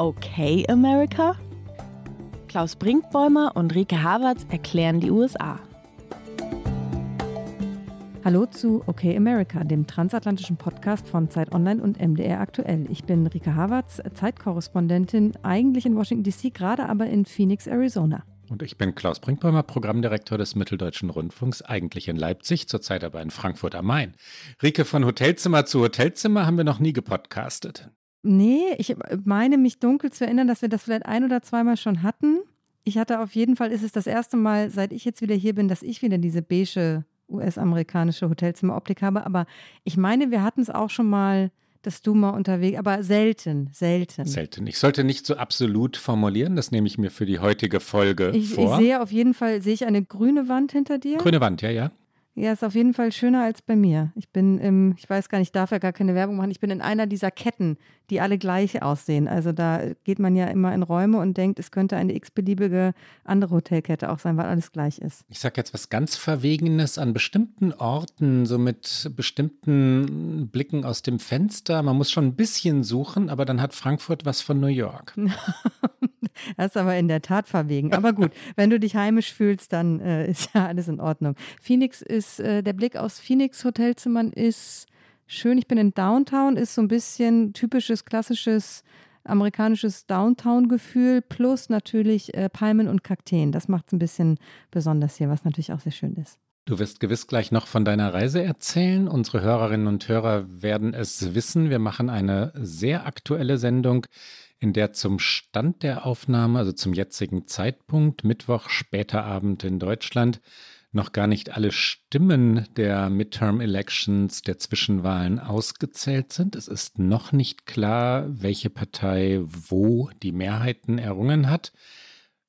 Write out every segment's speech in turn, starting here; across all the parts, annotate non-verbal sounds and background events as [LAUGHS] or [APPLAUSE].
Okay, America? Klaus Brinkbäumer und Rike Havertz erklären die USA. Hallo zu Okay America, dem transatlantischen Podcast von Zeit Online und MDR aktuell. Ich bin Rike Havertz, Zeitkorrespondentin, eigentlich in Washington DC, gerade aber in Phoenix, Arizona. Und ich bin Klaus Brinkbäumer, Programmdirektor des Mitteldeutschen Rundfunks, eigentlich in Leipzig, zurzeit aber in Frankfurt am Main. Rike, von Hotelzimmer zu Hotelzimmer haben wir noch nie gepodcastet. Nee, ich meine mich dunkel zu erinnern, dass wir das vielleicht ein oder zweimal schon hatten. Ich hatte auf jeden Fall, ist es das erste Mal, seit ich jetzt wieder hier bin, dass ich wieder diese beige US-amerikanische Hotelzimmeroptik habe. Aber ich meine, wir hatten es auch schon mal, dass du mal unterwegs, aber selten, selten. Selten. Ich sollte nicht so absolut formulieren, das nehme ich mir für die heutige Folge ich, vor. Ich sehe auf jeden Fall, sehe ich eine grüne Wand hinter dir? Grüne Wand, ja, ja. Ja, ist auf jeden Fall schöner als bei mir. Ich bin im, ich weiß gar nicht, ich darf ja gar keine Werbung machen. Ich bin in einer dieser Ketten, die alle gleich aussehen. Also da geht man ja immer in Räume und denkt, es könnte eine x-beliebige andere Hotelkette auch sein, weil alles gleich ist. Ich sage jetzt was ganz Verwegenes an bestimmten Orten, so mit bestimmten Blicken aus dem Fenster. Man muss schon ein bisschen suchen, aber dann hat Frankfurt was von New York. [LAUGHS] das ist aber in der Tat verwegen. Aber gut, wenn du dich heimisch fühlst, dann äh, ist ja alles in Ordnung. Phoenix ist ist, äh, der Blick aus Phoenix Hotelzimmern ist schön. Ich bin in Downtown, ist so ein bisschen typisches, klassisches amerikanisches Downtown-Gefühl plus natürlich äh, Palmen und Kakteen. Das macht es ein bisschen besonders hier, was natürlich auch sehr schön ist. Du wirst gewiss gleich noch von deiner Reise erzählen. Unsere Hörerinnen und Hörer werden es wissen. Wir machen eine sehr aktuelle Sendung, in der zum Stand der Aufnahme, also zum jetzigen Zeitpunkt, Mittwoch, später Abend in Deutschland, noch gar nicht alle Stimmen der Midterm Elections, der Zwischenwahlen ausgezählt sind. Es ist noch nicht klar, welche Partei wo die Mehrheiten errungen hat.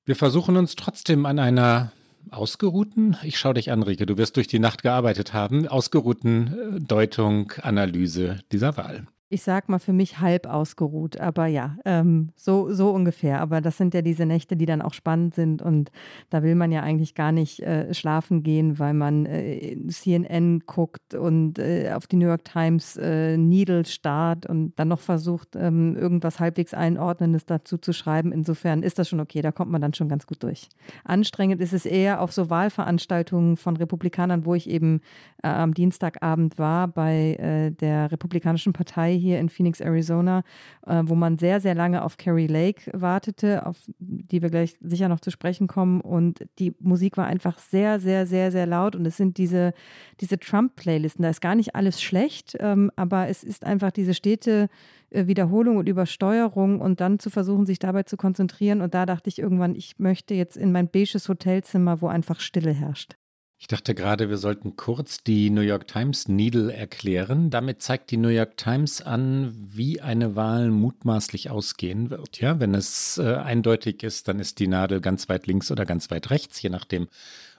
Wir versuchen uns trotzdem an einer ausgeruhten, ich schaue dich an, Rike, du wirst durch die Nacht gearbeitet haben, ausgeruhten äh, Deutung, Analyse dieser Wahl ich sag mal, für mich halb ausgeruht. Aber ja, ähm, so, so ungefähr. Aber das sind ja diese Nächte, die dann auch spannend sind. Und da will man ja eigentlich gar nicht äh, schlafen gehen, weil man äh, CNN guckt und äh, auf die New York Times äh, Needle starrt und dann noch versucht, ähm, irgendwas halbwegs Einordnendes dazu zu schreiben. Insofern ist das schon okay. Da kommt man dann schon ganz gut durch. Anstrengend ist es eher auf so Wahlveranstaltungen von Republikanern, wo ich eben äh, am Dienstagabend war bei äh, der Republikanischen Partei hier in Phoenix, Arizona, äh, wo man sehr, sehr lange auf Carrie Lake wartete, auf die wir gleich sicher noch zu sprechen kommen. Und die Musik war einfach sehr, sehr, sehr, sehr laut. Und es sind diese, diese Trump-Playlisten. Da ist gar nicht alles schlecht, ähm, aber es ist einfach diese stete äh, Wiederholung und Übersteuerung und dann zu versuchen, sich dabei zu konzentrieren. Und da dachte ich irgendwann, ich möchte jetzt in mein beiges Hotelzimmer, wo einfach Stille herrscht. Ich dachte gerade, wir sollten kurz die New York Times Needle erklären. Damit zeigt die New York Times an, wie eine Wahl mutmaßlich ausgehen wird. Ja, wenn es äh, eindeutig ist, dann ist die Nadel ganz weit links oder ganz weit rechts, je nachdem,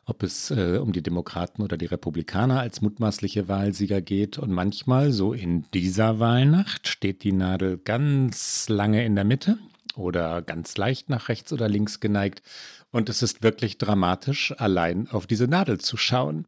ob es äh, um die Demokraten oder die Republikaner als mutmaßliche Wahlsieger geht. Und manchmal, so in dieser Wahlnacht, steht die Nadel ganz lange in der Mitte oder ganz leicht nach rechts oder links geneigt. Und es ist wirklich dramatisch, allein auf diese Nadel zu schauen.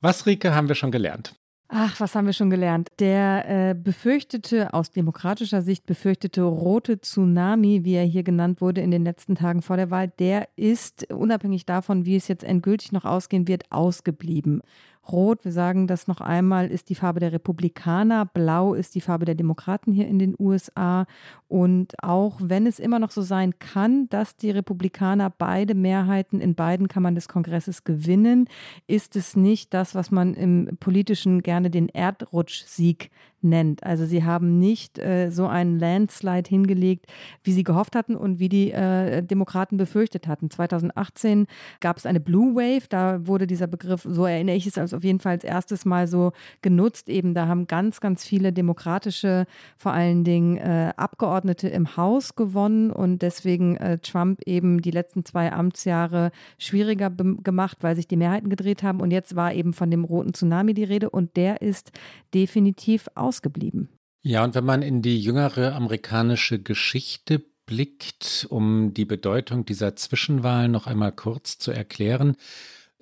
Was, Rike, haben wir schon gelernt? Ach, was haben wir schon gelernt? Der äh, befürchtete, aus demokratischer Sicht befürchtete rote Tsunami, wie er hier genannt wurde in den letzten Tagen vor der Wahl, der ist, unabhängig davon, wie es jetzt endgültig noch ausgehen wird, ausgeblieben. Rot, wir sagen das noch einmal, ist die Farbe der Republikaner, Blau ist die Farbe der Demokraten hier in den USA. Und auch wenn es immer noch so sein kann, dass die Republikaner beide Mehrheiten in beiden Kammern des Kongresses gewinnen, ist es nicht das, was man im politischen gerne den Erdrutschsieg nennt. Also sie haben nicht äh, so einen Landslide hingelegt, wie sie gehofft hatten und wie die äh, Demokraten befürchtet hatten. 2018 gab es eine Blue Wave, da wurde dieser Begriff, so erinnere ich es, als auf jeden Fall als erstes Mal so genutzt. Eben da haben ganz, ganz viele demokratische, vor allen Dingen äh, Abgeordnete im Haus gewonnen und deswegen äh, Trump eben die letzten zwei Amtsjahre schwieriger gemacht, weil sich die Mehrheiten gedreht haben. Und jetzt war eben von dem roten Tsunami die Rede und der ist definitiv aus ausgeblieben. Ja, und wenn man in die jüngere amerikanische Geschichte zurückblickt, um die Bedeutung dieser Zwischenwahlen noch einmal kurz zu erklären,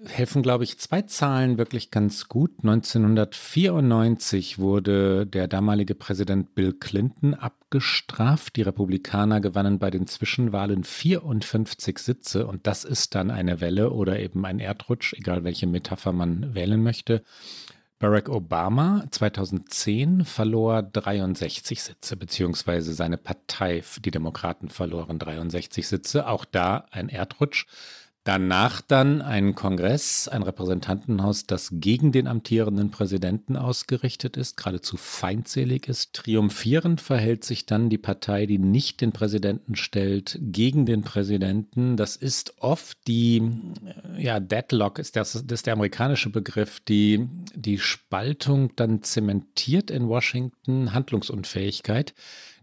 helfen, glaube ich, zwei Zahlen wirklich ganz gut. 1994 wurde der damalige Präsident Bill Clinton abgestraft. Die Republikaner gewannen bei den Zwischenwahlen 54 Sitze und das ist dann eine Welle oder eben ein Erdrutsch, egal welche Metapher man wählen möchte. Barack Obama 2010 verlor 63 Sitze, beziehungsweise seine Partei, die Demokraten verloren 63 Sitze. Auch da ein Erdrutsch. Danach dann ein Kongress, ein Repräsentantenhaus, das gegen den amtierenden Präsidenten ausgerichtet ist, geradezu feindselig ist. Triumphierend verhält sich dann die Partei, die nicht den Präsidenten stellt, gegen den Präsidenten. Das ist oft die, ja, Deadlock ist, das, das ist der amerikanische Begriff, die die Spaltung dann zementiert in Washington, Handlungsunfähigkeit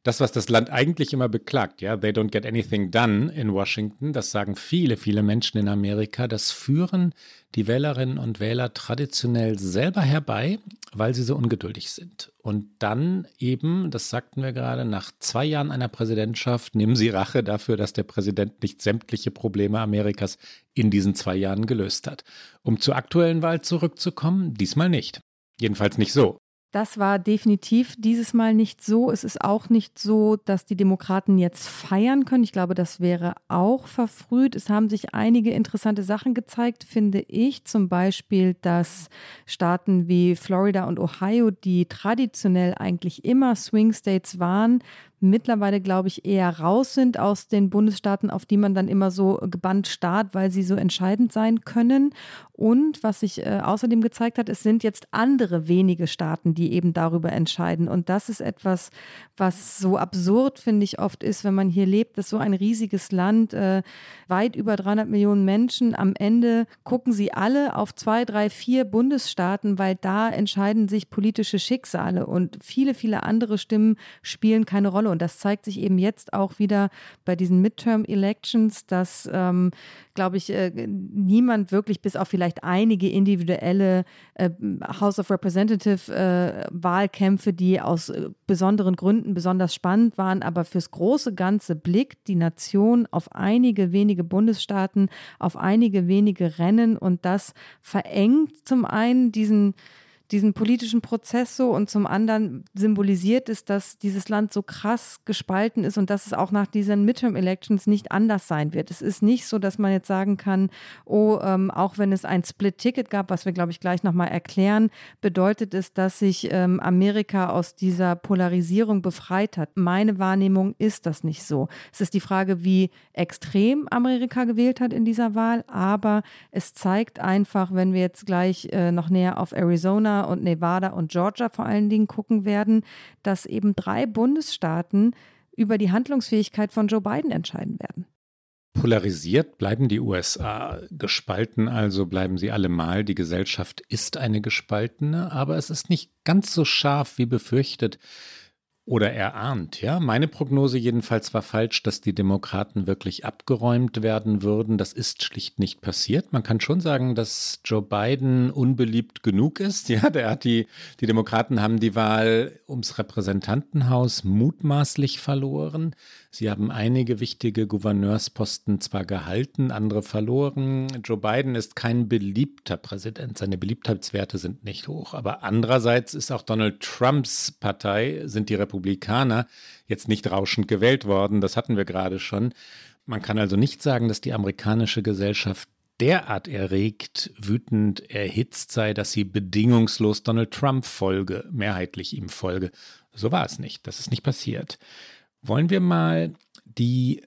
das, was das Land eigentlich immer beklagt, ja, they don't get anything done in Washington, das sagen viele, viele Menschen in Amerika, das führen die Wählerinnen und Wähler traditionell selber herbei, weil sie so ungeduldig sind. Und dann eben, das sagten wir gerade, nach zwei Jahren einer Präsidentschaft nehmen sie Rache dafür, dass der Präsident nicht sämtliche Probleme Amerikas in diesen zwei Jahren gelöst hat. Um zur aktuellen Wahl zurückzukommen, diesmal nicht. Jedenfalls nicht so. Das war definitiv dieses Mal nicht so. Es ist auch nicht so, dass die Demokraten jetzt feiern können. Ich glaube, das wäre auch verfrüht. Es haben sich einige interessante Sachen gezeigt, finde ich. Zum Beispiel, dass Staaten wie Florida und Ohio, die traditionell eigentlich immer Swing States waren, mittlerweile, glaube ich, eher raus sind aus den Bundesstaaten, auf die man dann immer so gebannt starrt, weil sie so entscheidend sein können. Und was sich äh, außerdem gezeigt hat, es sind jetzt andere wenige Staaten, die eben darüber entscheiden. Und das ist etwas, was so absurd, finde ich, oft ist, wenn man hier lebt. Das ist so ein riesiges Land, äh, weit über 300 Millionen Menschen. Am Ende gucken sie alle auf zwei, drei, vier Bundesstaaten, weil da entscheiden sich politische Schicksale. Und viele, viele andere Stimmen spielen keine Rolle. Und das zeigt sich eben jetzt auch wieder bei diesen Midterm-Elections, dass, ähm, glaube ich, äh, niemand wirklich, bis auf vielleicht einige individuelle äh, House of Representative-Wahlkämpfe, äh, die aus äh, besonderen Gründen besonders spannend waren, aber fürs große Ganze blickt die Nation auf einige wenige Bundesstaaten, auf einige wenige Rennen. Und das verengt zum einen diesen diesen politischen Prozess so und zum anderen symbolisiert es, dass dieses Land so krass gespalten ist und dass es auch nach diesen Midterm-Elections nicht anders sein wird. Es ist nicht so, dass man jetzt sagen kann, oh, ähm, auch wenn es ein Split-Ticket gab, was wir, glaube ich, gleich nochmal erklären, bedeutet es, dass sich ähm, Amerika aus dieser Polarisierung befreit hat. Meine Wahrnehmung ist das nicht so. Es ist die Frage, wie extrem Amerika gewählt hat in dieser Wahl, aber es zeigt einfach, wenn wir jetzt gleich äh, noch näher auf Arizona und Nevada und Georgia vor allen Dingen gucken werden, dass eben drei Bundesstaaten über die Handlungsfähigkeit von Joe Biden entscheiden werden. Polarisiert bleiben die USA, gespalten also bleiben sie allemal. Die Gesellschaft ist eine gespaltene, aber es ist nicht ganz so scharf wie befürchtet oder erahnt, ja. Meine Prognose jedenfalls war falsch, dass die Demokraten wirklich abgeräumt werden würden. Das ist schlicht nicht passiert. Man kann schon sagen, dass Joe Biden unbeliebt genug ist. [LAUGHS] Ja, der hat die, die Demokraten haben die Wahl ums Repräsentantenhaus mutmaßlich verloren. Sie haben einige wichtige Gouverneursposten zwar gehalten, andere verloren. Joe Biden ist kein beliebter Präsident. Seine Beliebtheitswerte sind nicht hoch. Aber andererseits ist auch Donald Trumps Partei, sind die Republikaner, jetzt nicht rauschend gewählt worden. Das hatten wir gerade schon. Man kann also nicht sagen, dass die amerikanische Gesellschaft derart erregt, wütend, erhitzt sei, dass sie bedingungslos Donald Trump folge, mehrheitlich ihm folge. So war es nicht. Das ist nicht passiert. Wollen wir mal die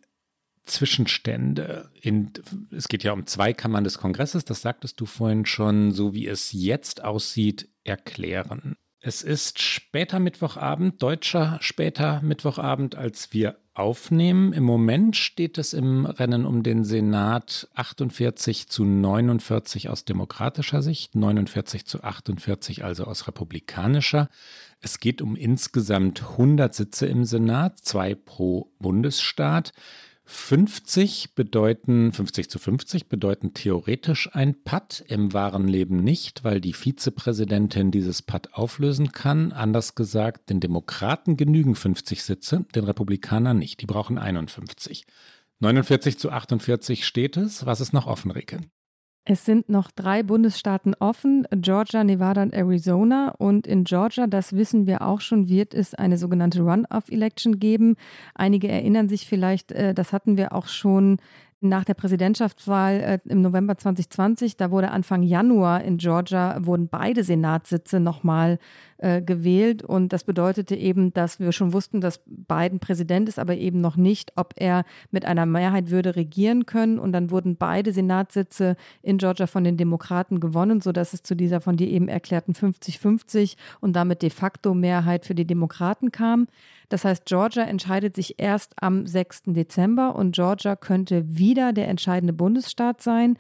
Zwischenstände in, es geht ja um zwei Kammern des Kongresses, das sagtest du vorhin schon, so wie es jetzt aussieht, erklären. Es ist später Mittwochabend, deutscher später Mittwochabend, als wir aufnehmen. Im Moment steht es im Rennen um den Senat 48 zu 49 aus demokratischer Sicht, 49 zu 48 also aus republikanischer. Es geht um insgesamt 100 Sitze im Senat, zwei pro Bundesstaat. 50 bedeuten, 50 zu 50 bedeuten theoretisch ein Patt, im wahren Leben nicht, weil die Vizepräsidentin dieses Patt auflösen kann. Anders gesagt, den Demokraten genügen 50 Sitze, den Republikanern nicht. Die brauchen 51. 49 zu 48 steht es. Was ist noch offen, Rike? Es sind noch drei Bundesstaaten offen, Georgia, Nevada und Arizona. Und in Georgia, das wissen wir auch schon, wird es eine sogenannte Run-off-Election geben. Einige erinnern sich vielleicht, äh, das hatten wir auch schon nach der Präsidentschaftswahl äh, im November 2020, da wurde Anfang Januar in Georgia, wurden beide Senatssitze nochmal äh, gewählt. Und das bedeutete eben, dass wir schon wussten, dass Biden Präsident ist, aber eben noch nicht, ob er mit einer Mehrheit würde regieren können. Und dann wurden beide Senatssitze in Georgia von den Demokraten gewonnen, sodass es zu dieser von dir eben erklärten 50-50 und damit de facto Mehrheit für die Demokraten kam. Das heißt, Georgia entscheidet sich erst am 6. Dezember und Georgia könnte wieder der entscheidende Bundesstaat sein.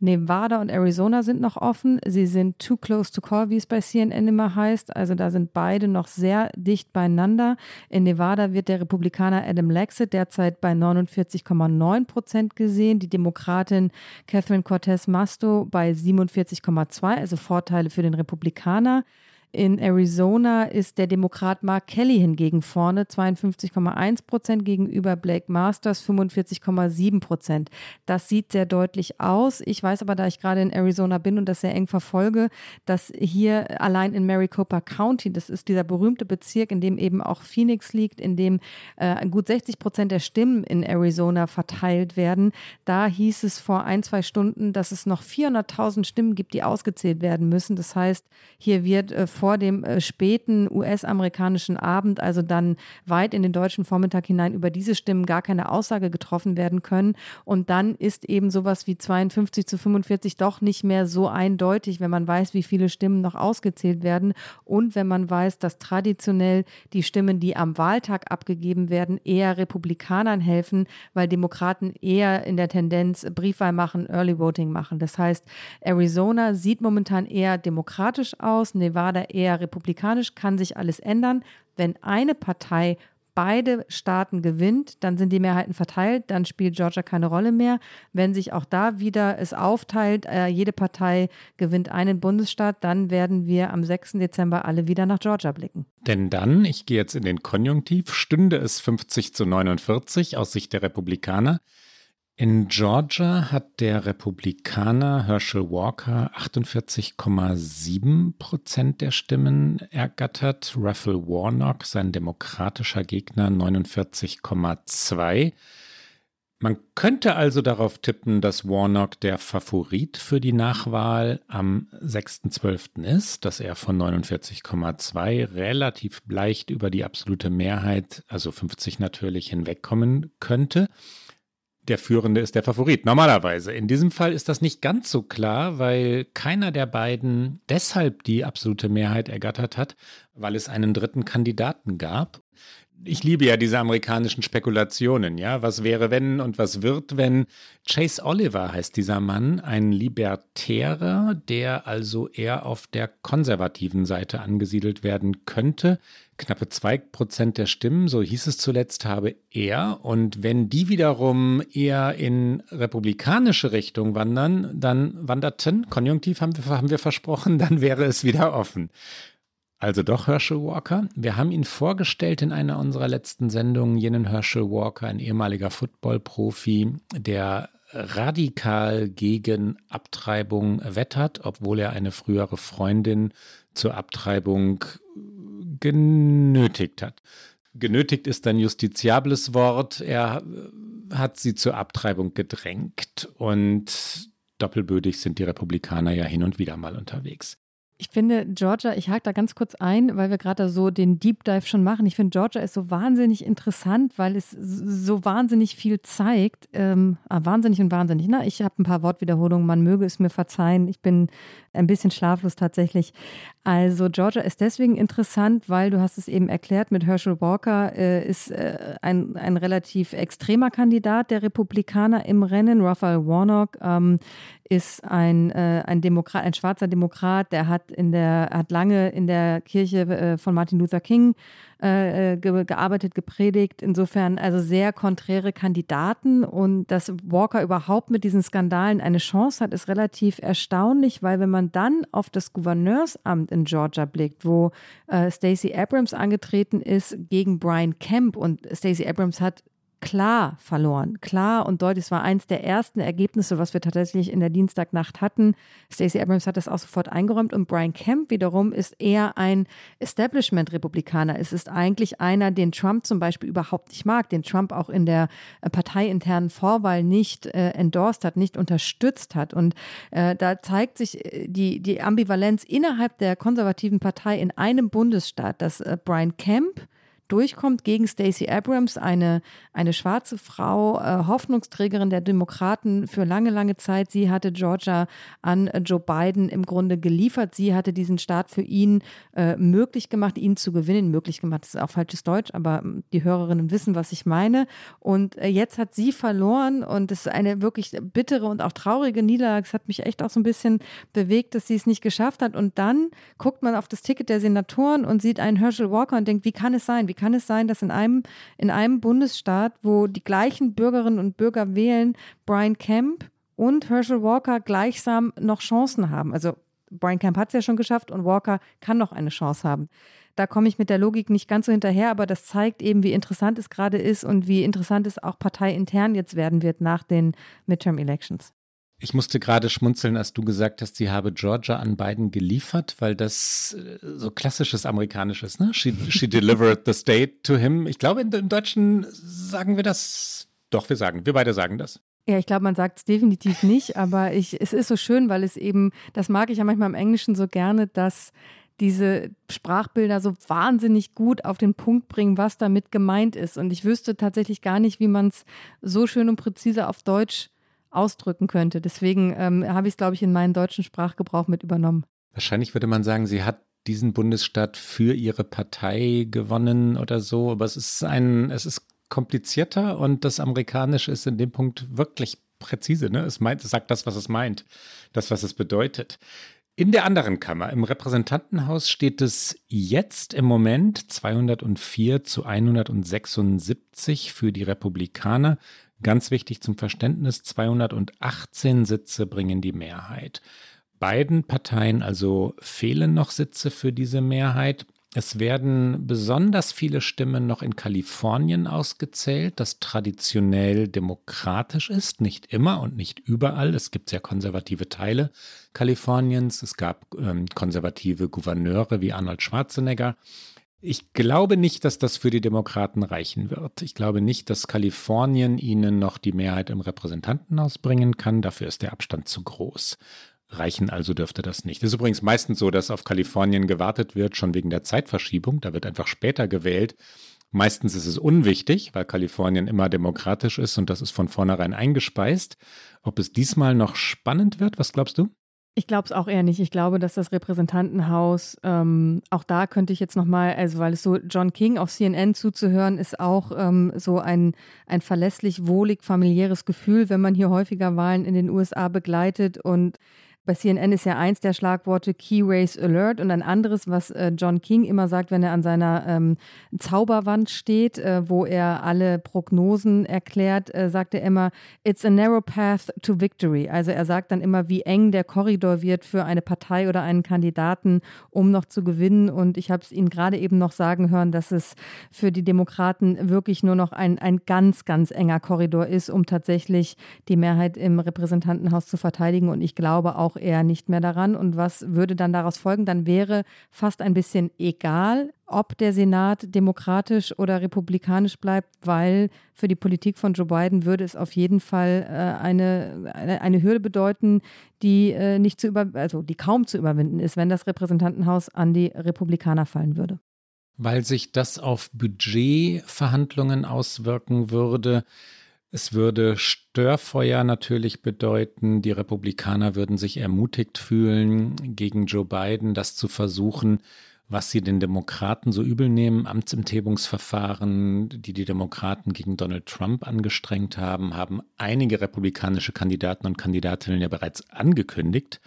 Nevada und Arizona sind noch offen. Sie sind too close to call, wie es bei CNN immer heißt. Also da sind beide noch sehr dicht beieinander. In Nevada wird der Republikaner Adam Laxett derzeit bei 49,9 Prozent gesehen. Die Demokratin Catherine Cortez Masto bei 47,2, also Vorteile für den Republikaner. In Arizona ist der Demokrat Mark Kelly hingegen vorne, 52,1 Prozent gegenüber Blake Masters 45,7 Prozent. Das sieht sehr deutlich aus. Ich weiß aber, da ich gerade in Arizona bin und das sehr eng verfolge, dass hier allein in Maricopa County, das ist dieser berühmte Bezirk, in dem eben auch Phoenix liegt, in dem äh, gut 60 Prozent der Stimmen in Arizona verteilt werden. Da hieß es vor ein, zwei Stunden, dass es noch 400.000 Stimmen gibt, die ausgezählt werden müssen. Das heißt, hier wird äh, vor dem äh, späten US-amerikanischen Abend, also dann weit in den deutschen Vormittag hinein, über diese Stimmen gar keine Aussage getroffen werden können. Und dann ist eben sowas wie 52 zu 45 doch nicht mehr so eindeutig, wenn man weiß, wie viele Stimmen noch ausgezählt werden und wenn man weiß, dass traditionell die Stimmen, die am Wahltag abgegeben werden, eher Republikanern helfen, weil Demokraten eher in der Tendenz Briefwahl machen, Early Voting machen. Das heißt, Arizona sieht momentan eher demokratisch aus, Nevada eher republikanisch, kann sich alles ändern. Wenn eine Partei beide Staaten gewinnt, dann sind die Mehrheiten verteilt, dann spielt Georgia keine Rolle mehr. Wenn sich auch da wieder es aufteilt, äh, jede Partei gewinnt einen Bundesstaat, dann werden wir am 6. Dezember alle wieder nach Georgia blicken. Denn dann, ich gehe jetzt in den Konjunktiv, stünde es 50 zu 49 aus Sicht der Republikaner. In Georgia hat der Republikaner Herschel Walker 48,7 Prozent der Stimmen ergattert, Raphael Warnock, sein demokratischer Gegner, 49,2. Man könnte also darauf tippen, dass Warnock der Favorit für die Nachwahl am 6.12. ist, dass er von 49,2 relativ leicht über die absolute Mehrheit, also 50 natürlich, hinwegkommen könnte der Führende ist der Favorit. Normalerweise. In diesem Fall ist das nicht ganz so klar, weil keiner der beiden deshalb die absolute Mehrheit ergattert hat, weil es einen dritten Kandidaten gab ich liebe ja diese amerikanischen Spekulationen, ja. Was wäre, wenn und was wird, wenn? Chase Oliver heißt dieser Mann, ein Libertärer, der also eher auf der konservativen Seite angesiedelt werden könnte. Knappe zwei Prozent der Stimmen, so hieß es zuletzt, habe er. Und wenn die wiederum eher in republikanische Richtung wandern, dann wanderten, Konjunktiv haben wir, haben wir versprochen, [LAUGHS] dann wäre es wieder offen. Also doch Herschel Walker. Wir haben ihn vorgestellt in einer unserer letzten Sendungen, jenen Herschel Walker, ein ehemaliger Football-Profi, der radikal gegen Abtreibung wettert, obwohl er eine frühere Freundin zur Abtreibung genötigt hat. Genötigt ist ein justiziables Wort. Er hat sie zur Abtreibung gedrängt und doppelbödig sind die Republikaner ja hin und wieder mal unterwegs. Ich finde, Georgia, ich hake da ganz kurz ein, weil wir gerade so den Deep Dive schon machen. Ich finde, Georgia ist so wahnsinnig interessant, weil es so wahnsinnig viel zeigt. Ähm, ah, wahnsinnig und wahnsinnig. Na, ich habe ein paar Wortwiederholungen, man möge es mir verzeihen. Ich bin ein bisschen schlaflos tatsächlich. Also Georgia ist deswegen interessant, weil du hast es eben erklärt, mit Herschel Walker äh, ist äh, ein, ein relativ extremer Kandidat der Republikaner im Rennen. Raphael Warnock ähm, ist ein, äh, ein Demokrat, ein schwarzer Demokrat, der hat in der, hat lange in der Kirche äh, von Martin Luther King äh, äh, ge gearbeitet, gepredigt. Insofern also sehr konträre Kandidaten und dass Walker überhaupt mit diesen Skandalen eine Chance hat, ist relativ erstaunlich, weil wenn man dann auf das Gouverneursamt in Georgia blickt, wo äh, Stacey Abrams angetreten ist gegen Brian Kemp. Und Stacey Abrams hat klar verloren. Klar und deutlich. Es war eins der ersten Ergebnisse, was wir tatsächlich in der Dienstagnacht hatten. Stacey Abrams hat das auch sofort eingeräumt und Brian Kemp wiederum ist eher ein Establishment-Republikaner. Es ist eigentlich einer, den Trump zum Beispiel überhaupt nicht mag, den Trump auch in der äh, parteiinternen Vorwahl nicht äh, endorsed hat, nicht unterstützt hat. Und äh, da zeigt sich äh, die, die Ambivalenz innerhalb der konservativen Partei in einem Bundesstaat, dass äh, Brian Kemp durchkommt gegen Stacey Abrams, eine, eine schwarze Frau, äh, Hoffnungsträgerin der Demokraten für lange, lange Zeit. Sie hatte Georgia an Joe Biden im Grunde geliefert. Sie hatte diesen Staat für ihn äh, möglich gemacht, ihn zu gewinnen. Möglich gemacht das ist auch falsches Deutsch, aber ähm, die Hörerinnen wissen, was ich meine. Und äh, jetzt hat sie verloren und es ist eine wirklich bittere und auch traurige Niederlage. Es hat mich echt auch so ein bisschen bewegt, dass sie es nicht geschafft hat. Und dann guckt man auf das Ticket der Senatoren und sieht einen Herschel Walker und denkt, wie kann es sein? Wie kann es sein, dass in einem, in einem Bundesstaat, wo die gleichen Bürgerinnen und Bürger wählen, Brian Kemp und Herschel Walker gleichsam noch Chancen haben? Also Brian Kemp hat es ja schon geschafft und Walker kann noch eine Chance haben. Da komme ich mit der Logik nicht ganz so hinterher, aber das zeigt eben, wie interessant es gerade ist und wie interessant es auch parteiintern jetzt werden wird nach den Midterm Elections. Ich musste gerade schmunzeln, als du gesagt hast, sie habe Georgia an Biden geliefert, weil das äh, so klassisches amerikanisches, ne? She, she delivered the state to him. Ich glaube, im Deutschen sagen wir das. Doch, wir sagen, wir beide sagen das. Ja, ich glaube, man sagt es definitiv nicht, aber ich, es ist so schön, weil es eben, das mag ich ja manchmal im Englischen so gerne, dass diese Sprachbilder so wahnsinnig gut auf den Punkt bringen, was damit gemeint ist. Und ich wüsste tatsächlich gar nicht, wie man es so schön und präzise auf Deutsch ausdrücken könnte. Deswegen ähm, habe ich es, glaube ich, in meinen deutschen Sprachgebrauch mit übernommen. Wahrscheinlich würde man sagen, sie hat diesen Bundesstaat für ihre Partei gewonnen oder so, aber es ist ein, es ist komplizierter und das Amerikanische ist in dem Punkt wirklich präzise. Ne? Es, meint, es sagt das, was es meint, das, was es bedeutet. In der anderen Kammer, im Repräsentantenhaus, steht es jetzt im Moment 204 zu 176 für die Republikaner. Ganz wichtig zum Verständnis, 218 Sitze bringen die Mehrheit. Beiden Parteien also fehlen noch Sitze für diese Mehrheit. Es werden besonders viele Stimmen noch in Kalifornien ausgezählt, das traditionell demokratisch ist, nicht immer und nicht überall. Es gibt sehr konservative Teile Kaliforniens. Es gab ähm, konservative Gouverneure wie Arnold Schwarzenegger. Ich glaube nicht, dass das für die Demokraten reichen wird. Ich glaube nicht, dass Kalifornien ihnen noch die Mehrheit im Repräsentantenhaus bringen kann. Dafür ist der Abstand zu groß. Reichen also dürfte das nicht. Es ist übrigens meistens so, dass auf Kalifornien gewartet wird, schon wegen der Zeitverschiebung. Da wird einfach später gewählt. Meistens ist es unwichtig, weil Kalifornien immer demokratisch ist und das ist von vornherein eingespeist. Ob es diesmal noch spannend wird, was glaubst du? Ich glaube es auch eher nicht. Ich glaube, dass das Repräsentantenhaus, ähm, auch da könnte ich jetzt nochmal, also weil es so John King auf CNN zuzuhören, ist auch ähm, so ein, ein verlässlich, wohlig, familiäres Gefühl, wenn man hier häufiger Wahlen in den USA begleitet und bei CNN ist ja eins der Schlagworte Key Race Alert und ein anderes, was äh, John King immer sagt, wenn er an seiner ähm, Zauberwand steht, äh, wo er alle Prognosen erklärt, äh, sagt er immer, it's a narrow path to victory. Also er sagt dann immer, wie eng der Korridor wird für eine Partei oder einen Kandidaten, um noch zu gewinnen. Und ich habe es ihn gerade eben noch sagen hören, dass es für die Demokraten wirklich nur noch ein, ein ganz, ganz enger Korridor ist, um tatsächlich die Mehrheit im Repräsentantenhaus zu verteidigen. Und ich glaube auch, auch eher nicht mehr daran. Und was würde dann daraus folgen? Dann wäre fast ein bisschen egal, ob der Senat demokratisch oder republikanisch bleibt, weil für die Politik von Joe Biden würde es auf jeden Fall äh, eine, eine, eine, Hürde bedeuten, die äh, nicht zu über, also die kaum zu überwinden ist, wenn das Repräsentantenhaus an die Republikaner fallen würde. Weil sich das auf Budgetverhandlungen auswirken würde, es würde Störfeuer natürlich bedeuten. Die Republikaner würden sich ermutigt fühlen, gegen Joe Biden das zu versuchen, was sie den Demokraten so übel nehmen. Amtsenthebungsverfahren, die die Demokraten gegen Donald Trump angestrengt haben, haben einige republikanische Kandidaten und Kandidatinnen ja bereits angekündigt.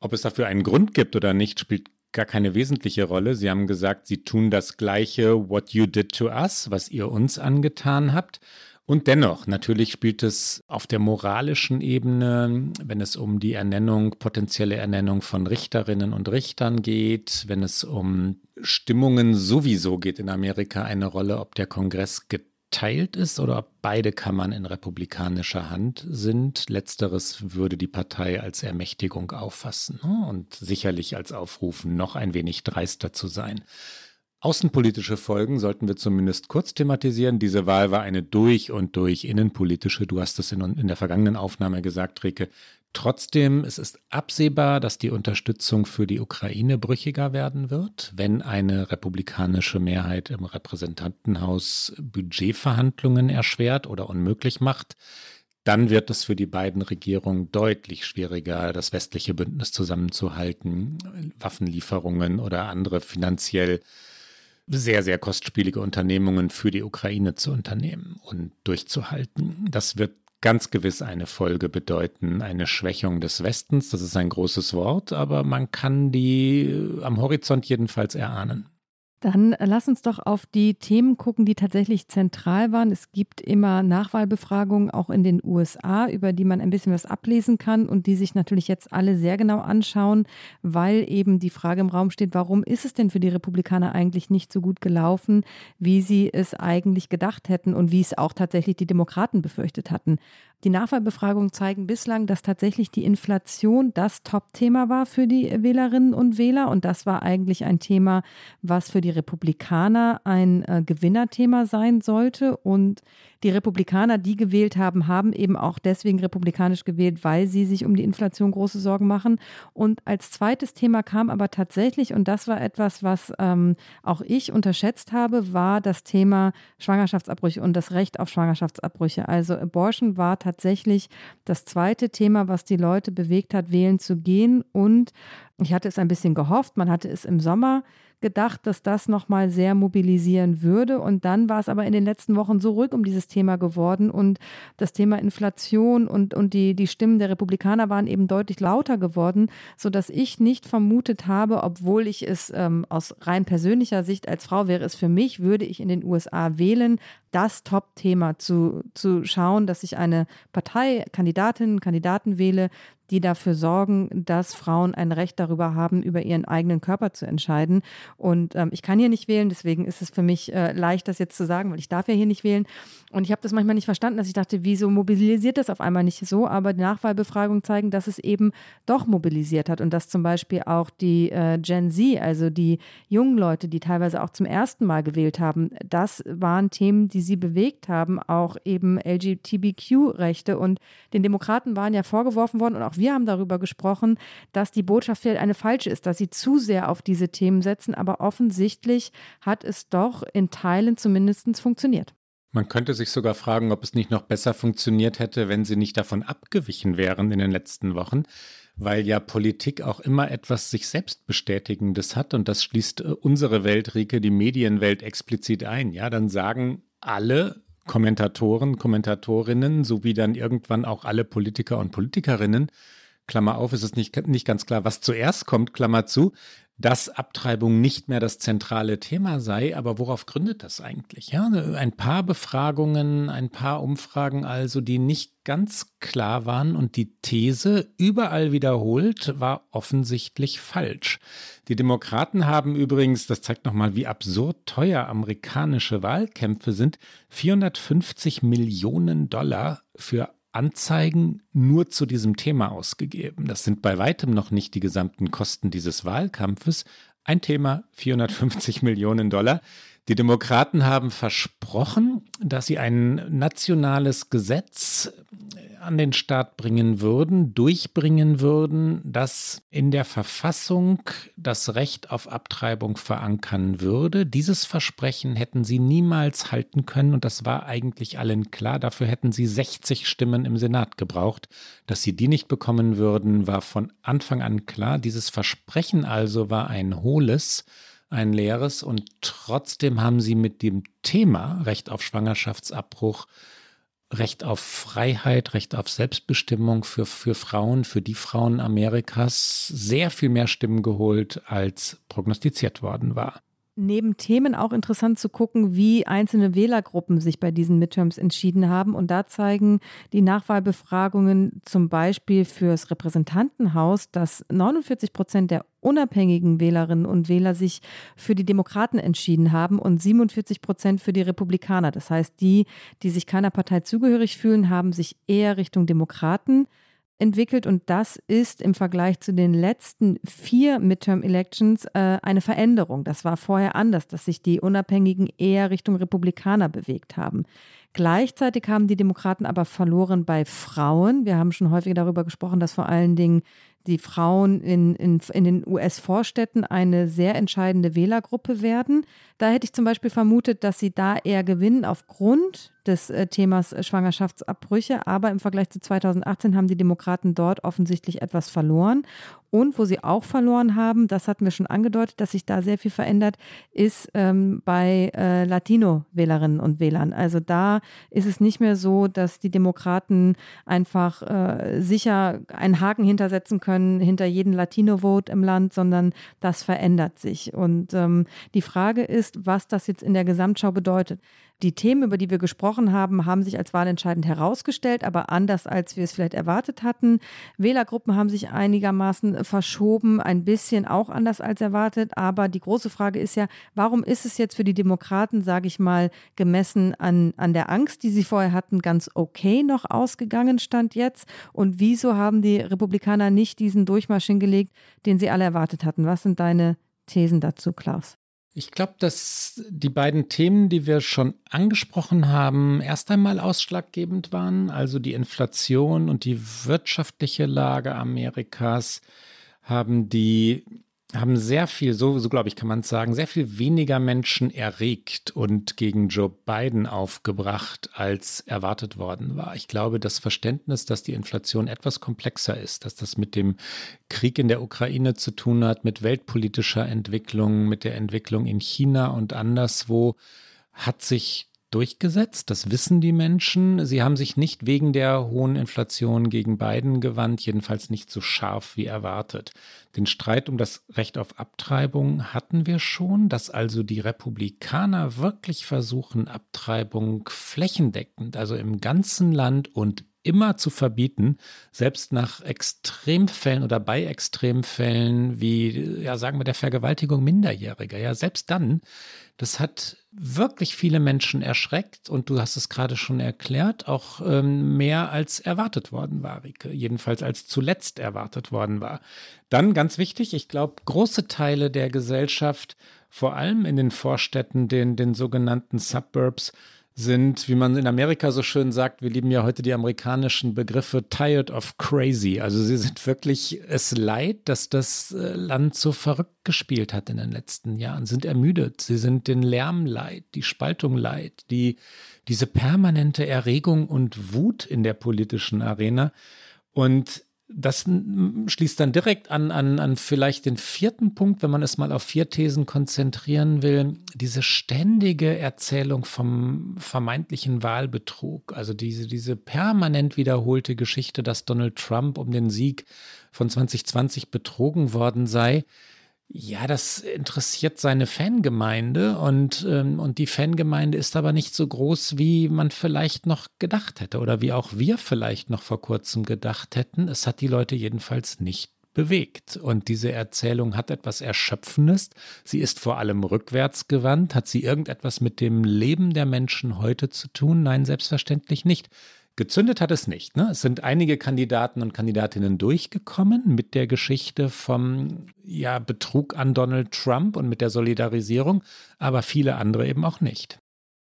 Ob es dafür einen Grund gibt oder nicht, spielt gar keine wesentliche Rolle. Sie haben gesagt, Sie tun das Gleiche, what you did to us, was ihr uns angetan habt. Und dennoch, natürlich spielt es auf der moralischen Ebene, wenn es um die Ernennung, potenzielle Ernennung von Richterinnen und Richtern geht, wenn es um Stimmungen sowieso geht in Amerika eine Rolle, ob der Kongress geteilt ist oder ob beide Kammern in republikanischer Hand sind. Letzteres würde die Partei als Ermächtigung auffassen ne? und sicherlich als Aufrufen, noch ein wenig dreister zu sein. Außenpolitische Folgen sollten wir zumindest kurz thematisieren. Diese Wahl war eine durch und durch innenpolitische. Du hast es in, in, der vergangenen Aufnahme gesagt, Rike. Trotzdem, es ist absehbar, dass die Unterstützung für die Ukraine brüchiger werden wird, wenn eine republikanische Mehrheit im Repräsentantenhaus Budgetverhandlungen erschwert oder unmöglich macht. Dann wird es für die beiden Regierungen deutlich schwieriger, das westliche Bündnis zusammenzuhalten, Waffenlieferungen oder andere finanziell sehr, sehr kostspielige Unternehmungen für die Ukraine zu unternehmen und durchzuhalten. Das wird ganz gewiss eine Folge bedeuten, eine Schwächung des Westens. Das ist ein großes Wort, aber man kann die äh, am Horizont jedenfalls erahnen. Dann lass uns doch auf die Themen gucken, die tatsächlich zentral waren. Es gibt immer Nachwahlbefragungen auch in den USA, über die man ein bisschen was ablesen kann und die sich natürlich jetzt alle sehr genau anschauen, weil eben die Frage im Raum steht, warum ist es denn für die Republikaner eigentlich nicht so gut gelaufen, wie sie es eigentlich gedacht hätten und wie es auch tatsächlich die Demokraten befürchtet hatten. Die Nachwahlbefragungen zeigen bislang, dass tatsächlich die Inflation das Top-Thema war für die Wählerinnen und Wähler. Und das war eigentlich ein Thema, was für die Republikaner ein äh, Gewinnerthema sein sollte. Und die Republikaner, die gewählt haben, haben eben auch deswegen republikanisch gewählt, weil sie sich um die Inflation große Sorgen machen. Und als zweites Thema kam aber tatsächlich, und das war etwas, was ähm, auch ich unterschätzt habe, war das Thema Schwangerschaftsabbrüche und das Recht auf Schwangerschaftsabbrüche. Also Abortion war tatsächlich das zweite Thema, was die Leute bewegt hat, wählen zu gehen. Und ich hatte es ein bisschen gehofft, man hatte es im Sommer gedacht, dass das nochmal sehr mobilisieren würde. Und dann war es aber in den letzten Wochen so ruhig um dieses Thema geworden und das Thema Inflation und, und die, die Stimmen der Republikaner waren eben deutlich lauter geworden, sodass ich nicht vermutet habe, obwohl ich es ähm, aus rein persönlicher Sicht als Frau wäre es für mich, würde ich in den USA wählen, das Top-Thema zu, zu schauen, dass ich eine Partei, Kandidatinnen, Kandidaten wähle, die dafür sorgen, dass Frauen ein Recht darüber haben, über ihren eigenen Körper zu entscheiden. Und ähm, ich kann hier nicht wählen, deswegen ist es für mich äh, leicht, das jetzt zu sagen, weil ich darf ja hier nicht wählen. Und ich habe das manchmal nicht verstanden, dass ich dachte, wieso mobilisiert das auf einmal nicht so? Aber die Nachwahlbefragungen zeigen, dass es eben doch mobilisiert hat und dass zum Beispiel auch die äh, Gen Z, also die jungen Leute, die teilweise auch zum ersten Mal gewählt haben, das waren Themen, die sie bewegt haben, auch eben LGBTQ-Rechte. Und den Demokraten waren ja vorgeworfen worden und auch wir haben darüber gesprochen, dass die Botschaft vielleicht eine falsche ist, dass sie zu sehr auf diese Themen setzen. Aber offensichtlich hat es doch in Teilen zumindest funktioniert. Man könnte sich sogar fragen, ob es nicht noch besser funktioniert hätte, wenn sie nicht davon abgewichen wären in den letzten Wochen, weil ja Politik auch immer etwas sich selbst bestätigendes hat und das schließt äh, unsere Welt, Rike, die Medienwelt explizit ein. Ja, dann sagen alle Kommentatoren, Kommentatorinnen sowie dann irgendwann auch alle Politiker und Politikerinnen, Klammer auf, ist es nicht, nicht ganz klar, was zuerst kommt, Klammer zu, dass Abtreibung nicht mehr das zentrale Thema sei. Aber worauf gründet das eigentlich? Ja, ein paar Befragungen, ein paar Umfragen also, die nicht ganz klar waren und die These überall wiederholt war offensichtlich falsch. Die Demokraten haben übrigens, das zeigt nochmal, wie absurd teuer amerikanische Wahlkämpfe sind, 450 Millionen Dollar für Anzeigen nur zu diesem Thema ausgegeben. Das sind bei weitem noch nicht die gesamten Kosten dieses Wahlkampfes. Ein Thema, 450 [LAUGHS] Millionen Dollar. Die Demokraten haben versprochen, dass sie ein nationales Gesetz an den Start bringen würden, durchbringen würden, das in der Verfassung das Recht auf Abtreibung verankern würde. Dieses Versprechen hätten sie niemals halten können und das war eigentlich allen klar. Dafür hätten sie 60 Stimmen im Senat gebraucht. Dass sie die nicht bekommen würden, war von Anfang an klar. Dieses Versprechen also war ein hohles ein leeres und trotzdem haben sie mit dem Thema Recht auf Schwangerschaftsabbruch Recht auf Freiheit, Recht auf Selbstbestimmung für, für Frauen, für die Frauen Amerikas sehr viel mehr Stimmen geholt, als prognostiziert worden war neben Themen auch interessant zu gucken, wie einzelne Wählergruppen sich bei diesen Midterms entschieden haben. Und da zeigen die Nachwahlbefragungen zum Beispiel fürs Repräsentantenhaus, dass 49 Prozent der unabhängigen Wählerinnen und Wähler sich für die Demokraten entschieden haben und 47 Prozent für die Republikaner. Das heißt, die, die sich keiner Partei zugehörig fühlen, haben sich eher Richtung Demokraten entwickelt und das ist im Vergleich zu den letzten vier Midterm-Elections äh, eine Veränderung. Das war vorher anders, dass sich die Unabhängigen eher Richtung Republikaner bewegt haben. Gleichzeitig haben die Demokraten aber verloren bei Frauen. Wir haben schon häufig darüber gesprochen, dass vor allen Dingen die Frauen in, in, in den US-Vorstädten eine sehr entscheidende Wählergruppe werden. Da hätte ich zum Beispiel vermutet, dass sie da eher gewinnen aufgrund des äh, Themas Schwangerschaftsabbrüche. Aber im Vergleich zu 2018 haben die Demokraten dort offensichtlich etwas verloren. Und wo sie auch verloren haben, das hatten wir schon angedeutet, dass sich da sehr viel verändert, ist ähm, bei äh, Latino-Wählerinnen und Wählern. Also da ist es nicht mehr so, dass die Demokraten einfach äh, sicher einen Haken hintersetzen können hinter jeden Latino-Vote im Land, sondern das verändert sich. Und ähm, die Frage ist, was das jetzt in der Gesamtschau bedeutet. Die Themen, über die wir gesprochen haben, haben sich als wahlentscheidend herausgestellt, aber anders, als wir es vielleicht erwartet hatten. Wählergruppen haben sich einigermaßen verschoben, ein bisschen auch anders als erwartet. Aber die große Frage ist ja, warum ist es jetzt für die Demokraten, sage ich mal, gemessen an, an der Angst, die sie vorher hatten, ganz okay noch ausgegangen, stand jetzt? Und wieso haben die Republikaner nicht diesen Durchmarsch hingelegt, den sie alle erwartet hatten? Was sind deine Thesen dazu, Klaus? Ich glaube, dass die beiden Themen, die wir schon angesprochen haben, erst einmal ausschlaggebend waren, also die Inflation und die wirtschaftliche Lage Amerikas haben die haben sehr viel, so, so glaube ich, kann man es sagen, sehr viel weniger Menschen erregt und gegen Joe Biden aufgebracht, als erwartet worden war. Ich glaube, das Verständnis, dass die Inflation etwas komplexer ist, dass das mit dem Krieg in der Ukraine zu tun hat, mit weltpolitischer Entwicklung, mit der Entwicklung in China und anderswo, hat sich durchgesetzt. Das wissen die Menschen. Sie haben sich nicht wegen der hohen Inflation gegen Biden gewandt, jedenfalls nicht so scharf wie erwartet. Den Streit um das Recht auf Abtreibung hatten wir schon, dass also die Republikaner wirklich versuchen, Abtreibung flächendeckend, also im ganzen Land und immer zu verbieten, selbst nach Extremfällen oder bei Extremfällen wie, ja, sagen wir, der Vergewaltigung Minderjähriger. Ja, selbst dann, das hat wirklich viele Menschen erschreckt und du hast es gerade schon erklärt, auch ähm, mehr als erwartet worden war, Rike. Jedenfalls als zuletzt erwartet worden war. Dann ganz wichtig, ich glaube, große Teile der Gesellschaft, vor allem in den Vorstädten, den, den sogenannten Suburbs, sind, wie man in Amerika so schön sagt, wir lieben ja heute die amerikanischen Begriffe tired of crazy. Also sie sind wirklich es leid, dass das äh, Land so verrückt gespielt hat in den letzten Jahren, sind ermüdet. Sie sind den Lärm leid, die Spaltung leid, die, diese permanente Erregung und Wut in der politischen Arena. Und das schließt dann direkt an, an, an vielleicht den vierten Punkt, wenn man es mal auf vier Thesen konzentrieren will. Diese ständige Erzählung vom vermeintlichen Wahlbetrug, also diese, diese permanent wiederholte Geschichte, dass Donald Trump um den Sieg von 2020 betrogen worden sei, ja, das interessiert seine Fangemeinde und, ähm, und die Fangemeinde ist aber nicht so groß, wie man vielleicht noch gedacht hätte oder wie auch wir vielleicht noch vor kurzem gedacht hätten. Es hat die Leute jedenfalls nicht bewegt. Und diese Erzählung hat etwas Erschöpfendes. Sie ist vor allem rückwärts gewandt. Hat sie irgendetwas mit dem Leben der Menschen heute zu tun? Nein, selbstverständlich nicht. Gezündet hat es nicht. Ne? Es sind einige Kandidaten und Kandidatinnen durchgekommen mit der Geschichte vom ja, Betrug an Donald Trump und mit der Solidarisierung, aber viele andere eben auch nicht.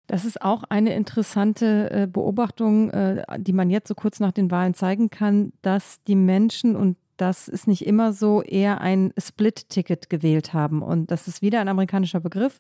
Das ist auch eine interessante äh, Beobachtung, äh, die man jetzt so kurz nach den Wahlen zeigen kann, dass die Menschen und das ist nicht immer so, eher ein Split-Ticket gewählt haben. Und das ist wieder ein amerikanischer Begriff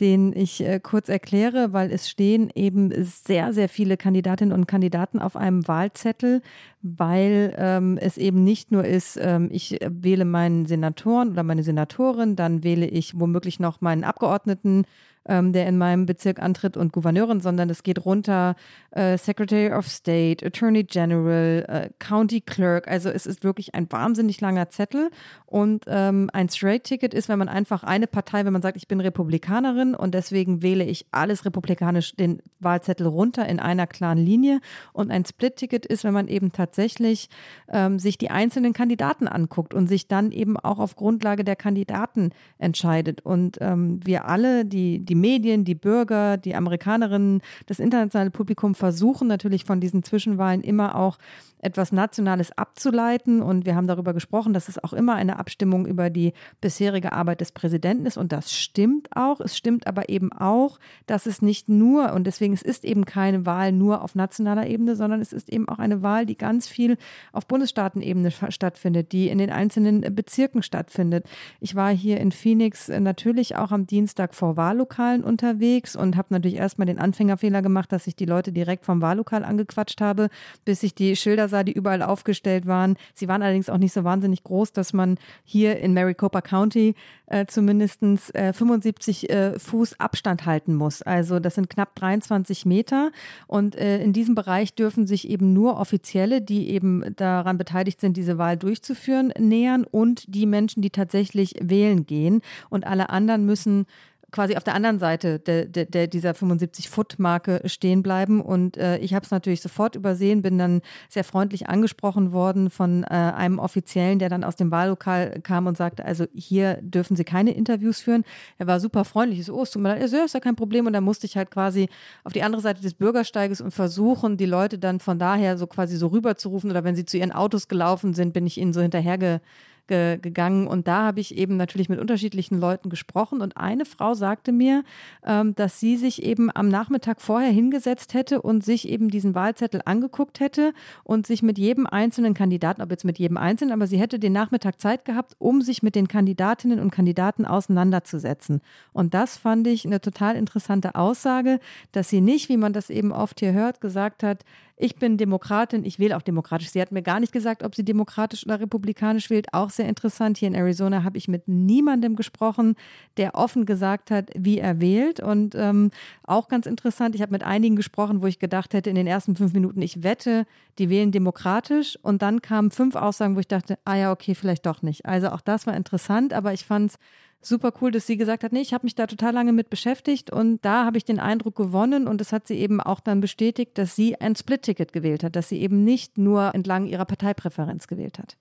den ich äh, kurz erkläre, weil es stehen eben sehr, sehr viele Kandidatinnen und Kandidaten auf einem Wahlzettel, weil ähm, es eben nicht nur ist, ähm, ich wähle meinen Senatoren oder meine Senatorin, dann wähle ich womöglich noch meinen Abgeordneten ähm, der in meinem Bezirk antritt und Gouverneurin, sondern es geht runter äh, Secretary of State, Attorney General, äh, County Clerk. Also es ist wirklich ein wahnsinnig langer Zettel und ähm, ein Straight-Ticket ist, wenn man einfach eine Partei, wenn man sagt, ich bin Republikanerin und deswegen wähle ich alles republikanisch den Wahlzettel runter in einer klaren Linie und ein Split-Ticket ist, wenn man eben tatsächlich ähm, sich die einzelnen Kandidaten anguckt und sich dann eben auch auf Grundlage der Kandidaten entscheidet. Und ähm, wir alle, die, die Medien, die Bürger, die Amerikanerinnen, das internationale Publikum versuchen natürlich von diesen Zwischenwahlen immer auch etwas Nationales abzuleiten. Und wir haben darüber gesprochen, dass es auch immer eine Abstimmung über die bisherige Arbeit des Präsidenten ist. Und das stimmt auch. Es stimmt aber eben auch, dass es nicht nur, und deswegen es ist eben keine Wahl nur auf nationaler Ebene, sondern es ist eben auch eine Wahl, die ganz viel auf Bundesstaatenebene stattfindet, die in den einzelnen Bezirken stattfindet. Ich war hier in Phoenix natürlich auch am Dienstag vor Wahllokalen unterwegs und habe natürlich erstmal den Anfängerfehler gemacht, dass ich die Leute direkt vom Wahllokal angequatscht habe, bis ich die Schilder sah, die überall aufgestellt waren. Sie waren allerdings auch nicht so wahnsinnig groß, dass man hier in Maricopa County äh, zumindest äh, 75 äh, Fuß Abstand halten muss. Also das sind knapp 23 Meter. Und äh, in diesem Bereich dürfen sich eben nur Offizielle, die eben daran beteiligt sind, diese Wahl durchzuführen, nähern und die Menschen, die tatsächlich wählen gehen. Und alle anderen müssen quasi auf der anderen Seite de, de, de dieser 75-Foot-Marke stehen bleiben. Und äh, ich habe es natürlich sofort übersehen, bin dann sehr freundlich angesprochen worden von äh, einem Offiziellen, der dann aus dem Wahllokal kam und sagte, also hier dürfen Sie keine Interviews führen. Er war super freundlich. Ich so, oh, es tut mir leid. Ja, ist ja kein Problem. Und dann musste ich halt quasi auf die andere Seite des Bürgersteiges und versuchen, die Leute dann von daher so quasi so rüber zu rufen. Oder wenn sie zu ihren Autos gelaufen sind, bin ich ihnen so hinterherge ge gegangen. Und da habe ich eben natürlich mit unterschiedlichen Leuten gesprochen. Und eine Frau sagte mir, ähm, dass sie sich eben am Nachmittag vorher hingesetzt hätte und sich eben diesen Wahlzettel angeguckt hätte und sich mit jedem einzelnen Kandidaten, ob jetzt mit jedem einzelnen, aber sie hätte den Nachmittag Zeit gehabt, um sich mit den Kandidatinnen und Kandidaten auseinanderzusetzen. Und das fand ich eine total interessante Aussage, dass sie nicht, wie man das eben oft hier hört, gesagt hat, ich bin Demokratin, ich wähle auch demokratisch. Sie hat mir gar nicht gesagt, ob sie demokratisch oder republikanisch wählt. Auch sehr interessant. Hier in Arizona habe ich mit niemandem gesprochen, der offen gesagt hat, wie er wählt. Und ähm, auch ganz interessant, ich habe mit einigen gesprochen, wo ich gedacht hätte, in den ersten fünf Minuten, ich wette, die wählen demokratisch. Und dann kamen fünf Aussagen, wo ich dachte, ah ja, okay, vielleicht doch nicht. Also auch das war interessant, aber ich fand es super cool, dass sie gesagt hat, nee, ich habe mich da total lange mit beschäftigt und da habe ich den Eindruck gewonnen und das hat sie eben auch dann bestätigt, dass sie ein Split-Ticket gewählt hat, dass sie eben nicht nur entlang ihrer Parteipräferenz gewählt hat.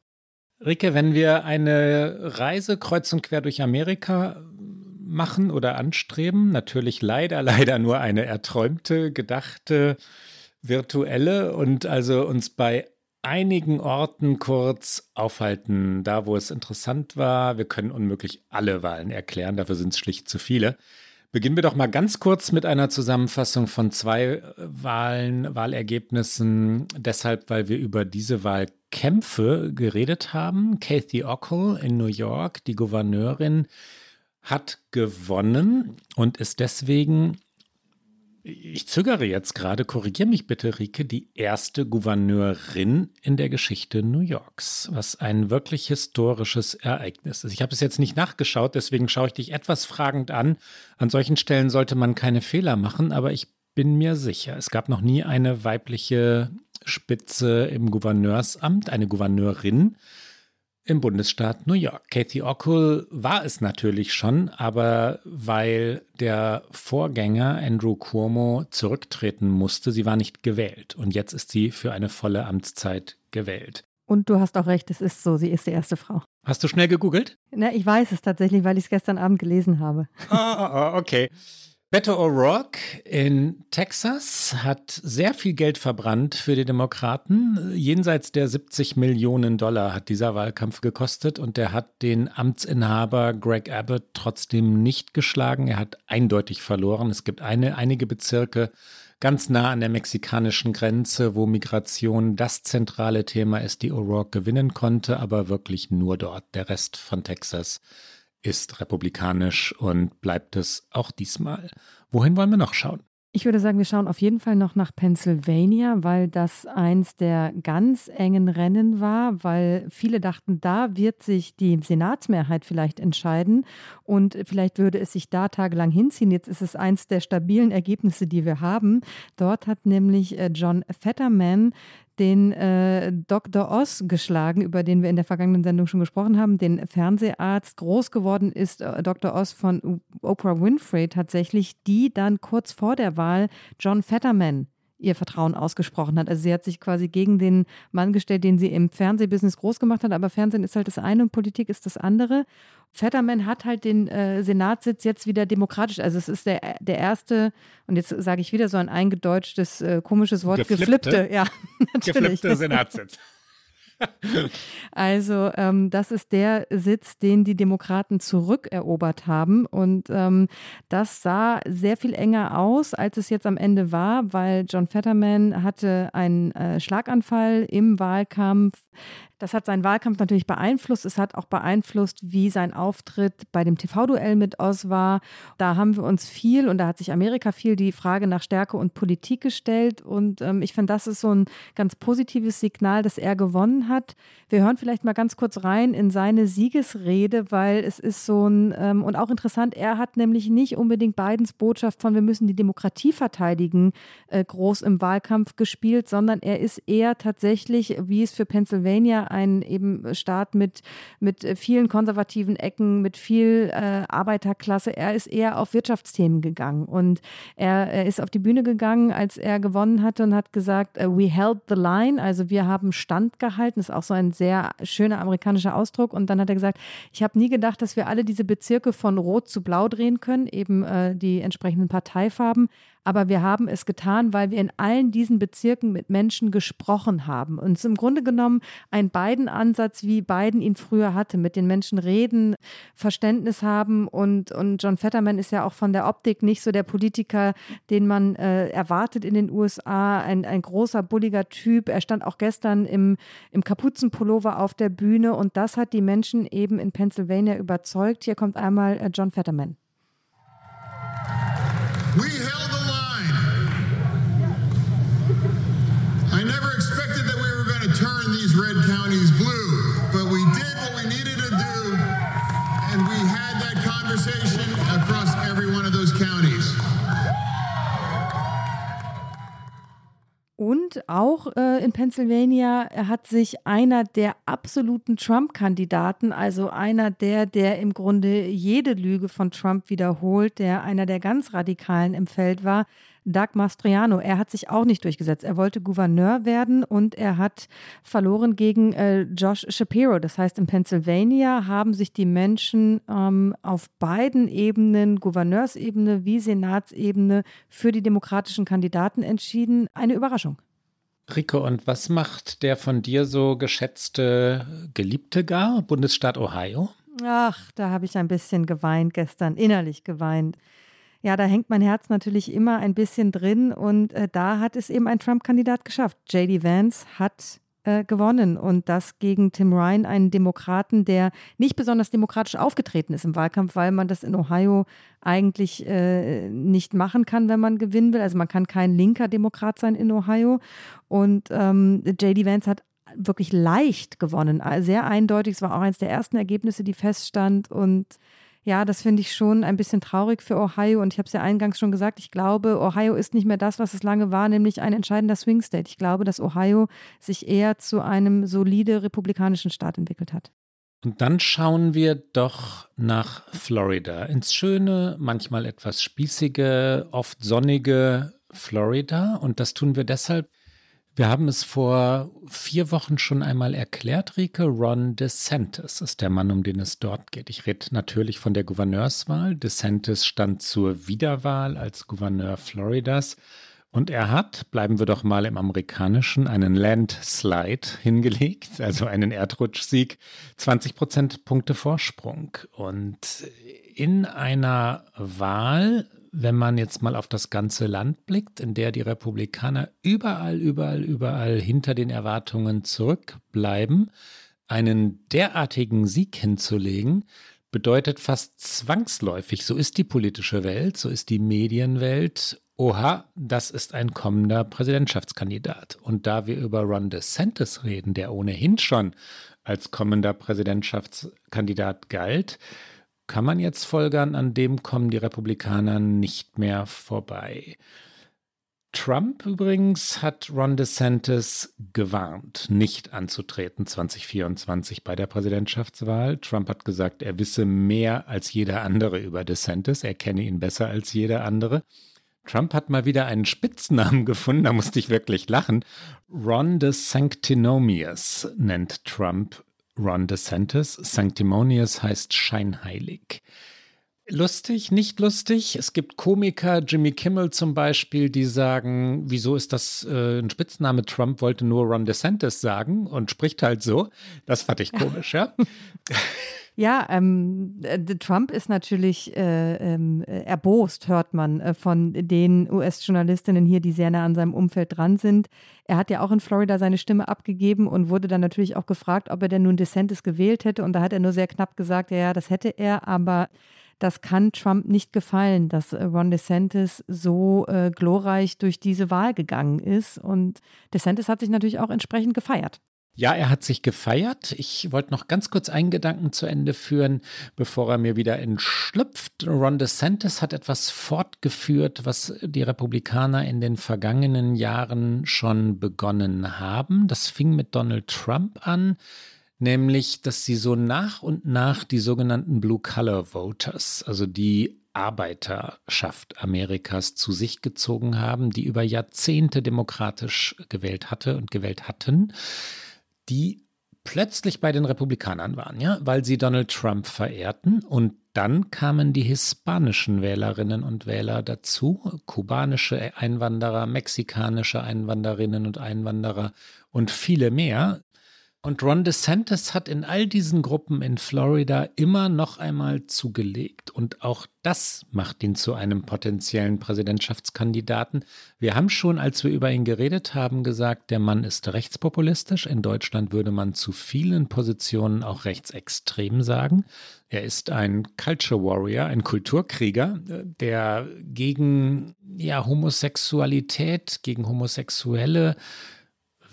Rike, wenn wir eine Reise kreuz und quer durch Amerika machen oder anstreben, natürlich leider, [LAUGHS] leider nur eine erträumte, gedachte, virtuelle und also uns bei einigen Orten kurz aufhalten, da wo es interessant war. Wir können unmöglich alle Wahlen erklären, dafür sind es schlicht zu viele. Beginnen wir doch mal ganz kurz mit einer Zusammenfassung von zwei Wahlen, Wahlergebnissen. Deshalb, weil wir über diese Wahlkämpfe geredet haben. Kathy Ockel in New York, die Gouverneurin, hat gewonnen und ist deswegen ich zögere jetzt gerade, korrigiere mich bitte, Rike, die erste Gouverneurin in der Geschichte New Yorks, was ein wirklich historisches Ereignis ist. Ich habe es jetzt nicht nachgeschaut, deswegen schaue ich dich etwas fragend an. An solchen Stellen sollte man keine Fehler machen, aber ich bin mir sicher, es gab noch nie eine weibliche Spitze im Gouverneursamt, eine Gouverneurin im Bundesstaat New York. Kathy Ockel war es natürlich schon, aber weil der Vorgänger Andrew Cuomo zurücktreten musste, sie war nicht gewählt. Und jetzt ist sie für eine volle Amtszeit gewählt. Und du hast auch recht, es ist so, sie ist die erste Frau. Hast du schnell gegoogelt? Na, ich weiß es tatsächlich, weil ich es gestern Abend gelesen habe. Ah, okay. Beto O'Rourke in Texas hat sehr viel Geld verbrannt für die Demokraten. Jenseits der 70 Millionen Dollar hat dieser Wahlkampf gekostet und der hat den Amtsinhaber Greg Abbott trotzdem nicht geschlagen. Er hat eindeutig verloren. Es gibt eine, einige Bezirke ganz nah an der mexikanischen Grenze, wo Migration das zentrale Thema ist, die O'Rourke gewinnen konnte, aber wirklich nur dort. Der Rest von Texas ist republikanisch und bleibt es auch diesmal. Wohin wollen wir noch schauen? Ich würde sagen, wir schauen auf jeden Fall noch nach Pennsylvania, weil das eins der ganz engen Rennen war, weil viele dachten, da wird sich die Senatsmehrheit vielleicht entscheiden und vielleicht würde es sich da tagelang hinziehen. Jetzt ist es eins der stabilen Ergebnisse, die wir haben. Dort hat nämlich äh, John Fetterman den äh, Dr. Oz geschlagen, über den wir in der vergangenen Sendung schon gesprochen haben, den Fernseharzt. Groß geworden ist äh, Dr. Oz von Oprah Winfrey tatsächlich, die dann kurz vor der Wahl John Fetterman ihr Vertrauen ausgesprochen hat. Also sie hat sich quasi gegen den Mann gestellt, den sie im Fernsehbusiness groß gemacht hat. Aber Fernsehen ist halt das eine und Politik ist das andere. Fetterman hat halt den äh, Senatssitz jetzt wieder demokratisch. Also es ist der, der erste, und jetzt sage ich wieder so ein eingedeutschtes, äh, komisches Wort, geflippte, geflippte ja, [LAUGHS] natürlich. Geflippte Senatssitz. Also ähm, das ist der Sitz, den die Demokraten zurückerobert haben. Und ähm, das sah sehr viel enger aus, als es jetzt am Ende war, weil John Fetterman hatte einen äh, Schlaganfall im Wahlkampf. Das hat seinen Wahlkampf natürlich beeinflusst. Es hat auch beeinflusst, wie sein Auftritt bei dem TV-Duell mit Oz war. Da haben wir uns viel und da hat sich Amerika viel die Frage nach Stärke und Politik gestellt. Und ähm, ich finde, das ist so ein ganz positives Signal, dass er gewonnen hat. Wir hören vielleicht mal ganz kurz rein in seine Siegesrede, weil es ist so ein, ähm, und auch interessant, er hat nämlich nicht unbedingt Bidens Botschaft von wir müssen die Demokratie verteidigen äh, groß im Wahlkampf gespielt, sondern er ist eher tatsächlich, wie es für Pennsylvania ein eben Staat mit, mit vielen konservativen Ecken, mit viel äh, Arbeiterklasse. Er ist eher auf Wirtschaftsthemen gegangen und er, er, ist auf die Bühne gegangen, als er gewonnen hatte und hat gesagt, uh, we held the line, also wir haben Stand gehalten. Das ist auch so ein sehr schöner amerikanischer Ausdruck. Und dann hat er gesagt, ich habe nie gedacht, dass wir alle diese Bezirke von Rot zu Blau drehen können, eben äh, die entsprechenden Parteifarben. Aber wir haben es getan, weil wir in allen diesen Bezirken mit Menschen gesprochen haben. Und es ist im Grunde genommen ein Biden-Ansatz, wie Biden ihn früher hatte, mit den Menschen reden, Verständnis haben. Und, und John Fetterman ist ja auch von der Optik nicht so der Politiker, den man äh, erwartet in den USA. Ein, ein großer, bulliger Typ. Er stand auch gestern im, im Kapuzenpullover auf der Bühne. Und das hat die Menschen eben in Pennsylvania überzeugt. Hier kommt einmal äh, John Fetterman. We held Auch äh, in Pennsylvania hat sich einer der absoluten Trump-Kandidaten, also einer der, der im Grunde jede Lüge von Trump wiederholt, der einer der ganz Radikalen im Feld war, Doug Mastriano. Er hat sich auch nicht durchgesetzt. Er wollte Gouverneur werden und er hat verloren gegen äh, Josh Shapiro. Das heißt, in Pennsylvania haben sich die Menschen ähm, auf beiden Ebenen, Gouverneursebene wie Senatsebene, für die demokratischen Kandidaten entschieden. Eine Überraschung. Rico, und was macht der von dir so geschätzte Geliebte gar, Bundesstaat Ohio? Ach, da habe ich ein bisschen geweint gestern, innerlich geweint ja, da hängt mein Herz natürlich immer ein bisschen drin und äh, da hat es eben ein Trump-Kandidat geschafft. JD Vance hat äh, gewonnen und das gegen Tim Ryan, einen Demokraten, der nicht besonders demokratisch aufgetreten ist im Wahlkampf, weil man das in Ohio eigentlich äh, nicht machen kann, wenn man gewinnen will. Also man kann kein linker Demokrat sein in Ohio und ähm, JD Vance hat wirklich leicht gewonnen, sehr eindeutig. Es war auch eines der ersten Ergebnisse, die feststand und ja, das finde ich schon ein bisschen traurig für Ohio. Und ich habe es ja eingangs schon gesagt, ich glaube, Ohio ist nicht mehr das, was es lange war, nämlich ein entscheidender Swing State. Ich glaube, dass Ohio sich eher zu einem solide republikanischen Staat entwickelt hat. Und dann schauen wir doch nach Florida, ins schöne, manchmal etwas spießige, oft sonnige Florida. Und das tun wir deshalb, wir haben es vor vier Wochen schon einmal erklärt, Rike. Ron DeSantis ist der Mann, um den es dort geht. Ich rede natürlich von der Gouverneurswahl. DeSantis stand zur Wiederwahl als Gouverneur Floridas. Und er hat, bleiben wir doch mal im Amerikanischen, einen Landslide hingelegt, also einen Erdrutschsieg, 20 Prozentpunkte Vorsprung. Und in einer Wahl wenn man jetzt mal auf das ganze Land blickt, in der die Republikaner überall, überall, überall hinter den Erwartungen zurückbleiben, einen derartigen Sieg hinzulegen, bedeutet fast zwangsläufig, so ist die politische Welt, so ist die Medienwelt Oha, das ist ein kommender Präsidentschaftskandidat. Und da wir über Ron DeSantis reden, der ohnehin schon als kommender Präsidentschaftskandidat galt, kann man jetzt folgern, an dem kommen die Republikaner nicht mehr vorbei. Trump übrigens hat Ron DeSantis gewarnt, nicht anzutreten 2024 bei der Präsidentschaftswahl. Trump hat gesagt, er wisse mehr als jeder andere über DeSantis, er kenne ihn besser als jeder andere. Trump hat mal wieder einen Spitznamen [LAUGHS] gefunden, da musste ich wirklich lachen. Ron DeSanctimonious nennt Trump Ron DeSantis. Sanctimonious heißt scheinheilig. Lustig, nicht lustig. Es gibt Komiker, Jimmy Kimmel zum Beispiel, die sagen, wieso ist das äh, ein Spitzname? Trump wollte nur Ron DeSantis sagen und spricht halt so. Das fand ich komisch, ja. [LAUGHS] Ja, ähm, äh, Trump ist natürlich äh, ähm, erbost, hört man äh, von den US-Journalistinnen hier, die sehr nah an seinem Umfeld dran sind. Er hat ja auch in Florida seine Stimme abgegeben und wurde dann natürlich auch gefragt, ob er denn nun DeSantis gewählt hätte. Und da hat er nur sehr knapp gesagt, ja, ja, das hätte er, aber das kann Trump nicht gefallen, dass äh, Ron DeSantis so äh, glorreich durch diese Wahl gegangen ist. Und DeSantis hat sich natürlich auch entsprechend gefeiert. Ja, er hat sich gefeiert. Ich wollte noch ganz kurz einen Gedanken zu Ende führen, bevor er mir wieder entschlüpft. Ron DeSantis hat etwas fortgeführt, was die Republikaner in den vergangenen Jahren schon begonnen haben. Das fing mit Donald Trump an, nämlich, dass sie so nach und nach die sogenannten Blue-Collar Voters, also die Arbeiterschaft Amerikas zu sich gezogen haben, die über Jahrzehnte demokratisch gewählt hatte und gewählt hatten die plötzlich bei den Republikanern waren, ja, weil sie Donald Trump verehrten. Und dann kamen die hispanischen Wählerinnen und Wähler dazu, kubanische Einwanderer, mexikanische Einwanderinnen und Einwanderer und viele mehr, und Ron DeSantis hat in all diesen Gruppen in Florida immer noch einmal zugelegt. Und auch das macht ihn zu einem potenziellen Präsidentschaftskandidaten. Wir haben schon, als wir über ihn geredet haben, gesagt, der Mann ist rechtspopulistisch. In Deutschland würde man zu vielen Positionen auch rechtsextrem sagen. Er ist ein Culture Warrior, ein Kulturkrieger, der gegen ja, Homosexualität, gegen Homosexuelle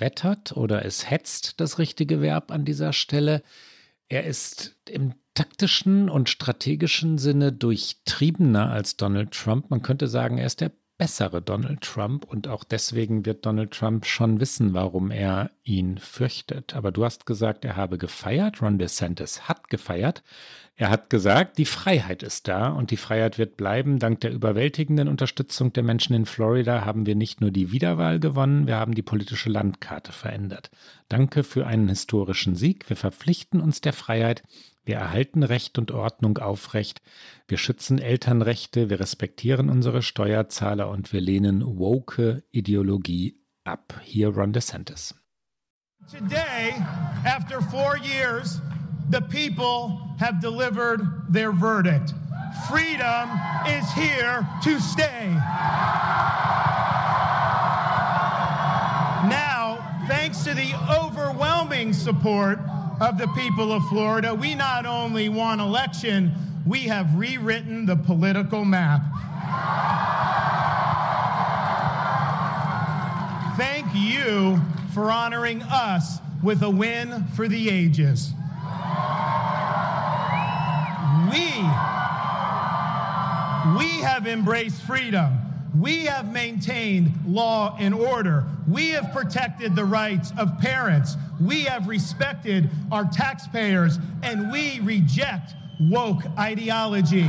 wettert oder es hetzt, das richtige Verb an dieser Stelle. Er ist im taktischen und strategischen Sinne durchtriebener als Donald Trump. Man könnte sagen, er ist der bessere Donald Trump und auch deswegen wird Donald Trump schon wissen, warum er ihn fürchtet. Aber du hast gesagt, er habe gefeiert. Ron DeSantis hat gefeiert. Er hat gesagt, die Freiheit ist da und die Freiheit wird bleiben. Dank der überwältigenden Unterstützung der Menschen in Florida haben wir nicht nur die Wiederwahl gewonnen, wir haben die politische Landkarte verändert. Danke für einen historischen Sieg. Wir verpflichten uns der Freiheit. Wir erhalten Recht und Ordnung aufrecht. Wir schützen Elternrechte. Wir respektieren unsere Steuerzahler und wir lehnen woke Ideologie ab. Hier Ron DeSantis. Today, after four years, the people have delivered their verdict. Freedom is here to stay. Now, thanks to the overwhelming support of the people of Florida, we not only won election, we have rewritten the political map. Thank you for honoring us with a win for the ages. We, we have embraced freedom. We have maintained law and order. We have protected the rights of parents. We have respected our taxpayers, and we reject woke ideology.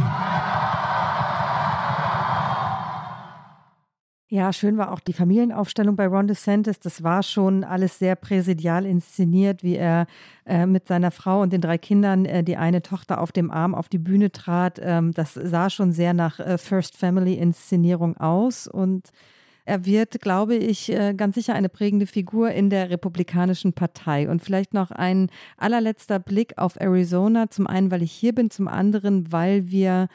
Ja, schön war auch die Familienaufstellung bei Ron DeSantis. Das war schon alles sehr präsidial inszeniert, wie er äh, mit seiner Frau und den drei Kindern äh, die eine Tochter auf dem Arm auf die Bühne trat. Ähm, das sah schon sehr nach äh, First Family Inszenierung aus und er wird, glaube ich, äh, ganz sicher eine prägende Figur in der Republikanischen Partei. Und vielleicht noch ein allerletzter Blick auf Arizona. Zum einen, weil ich hier bin, zum anderen, weil wir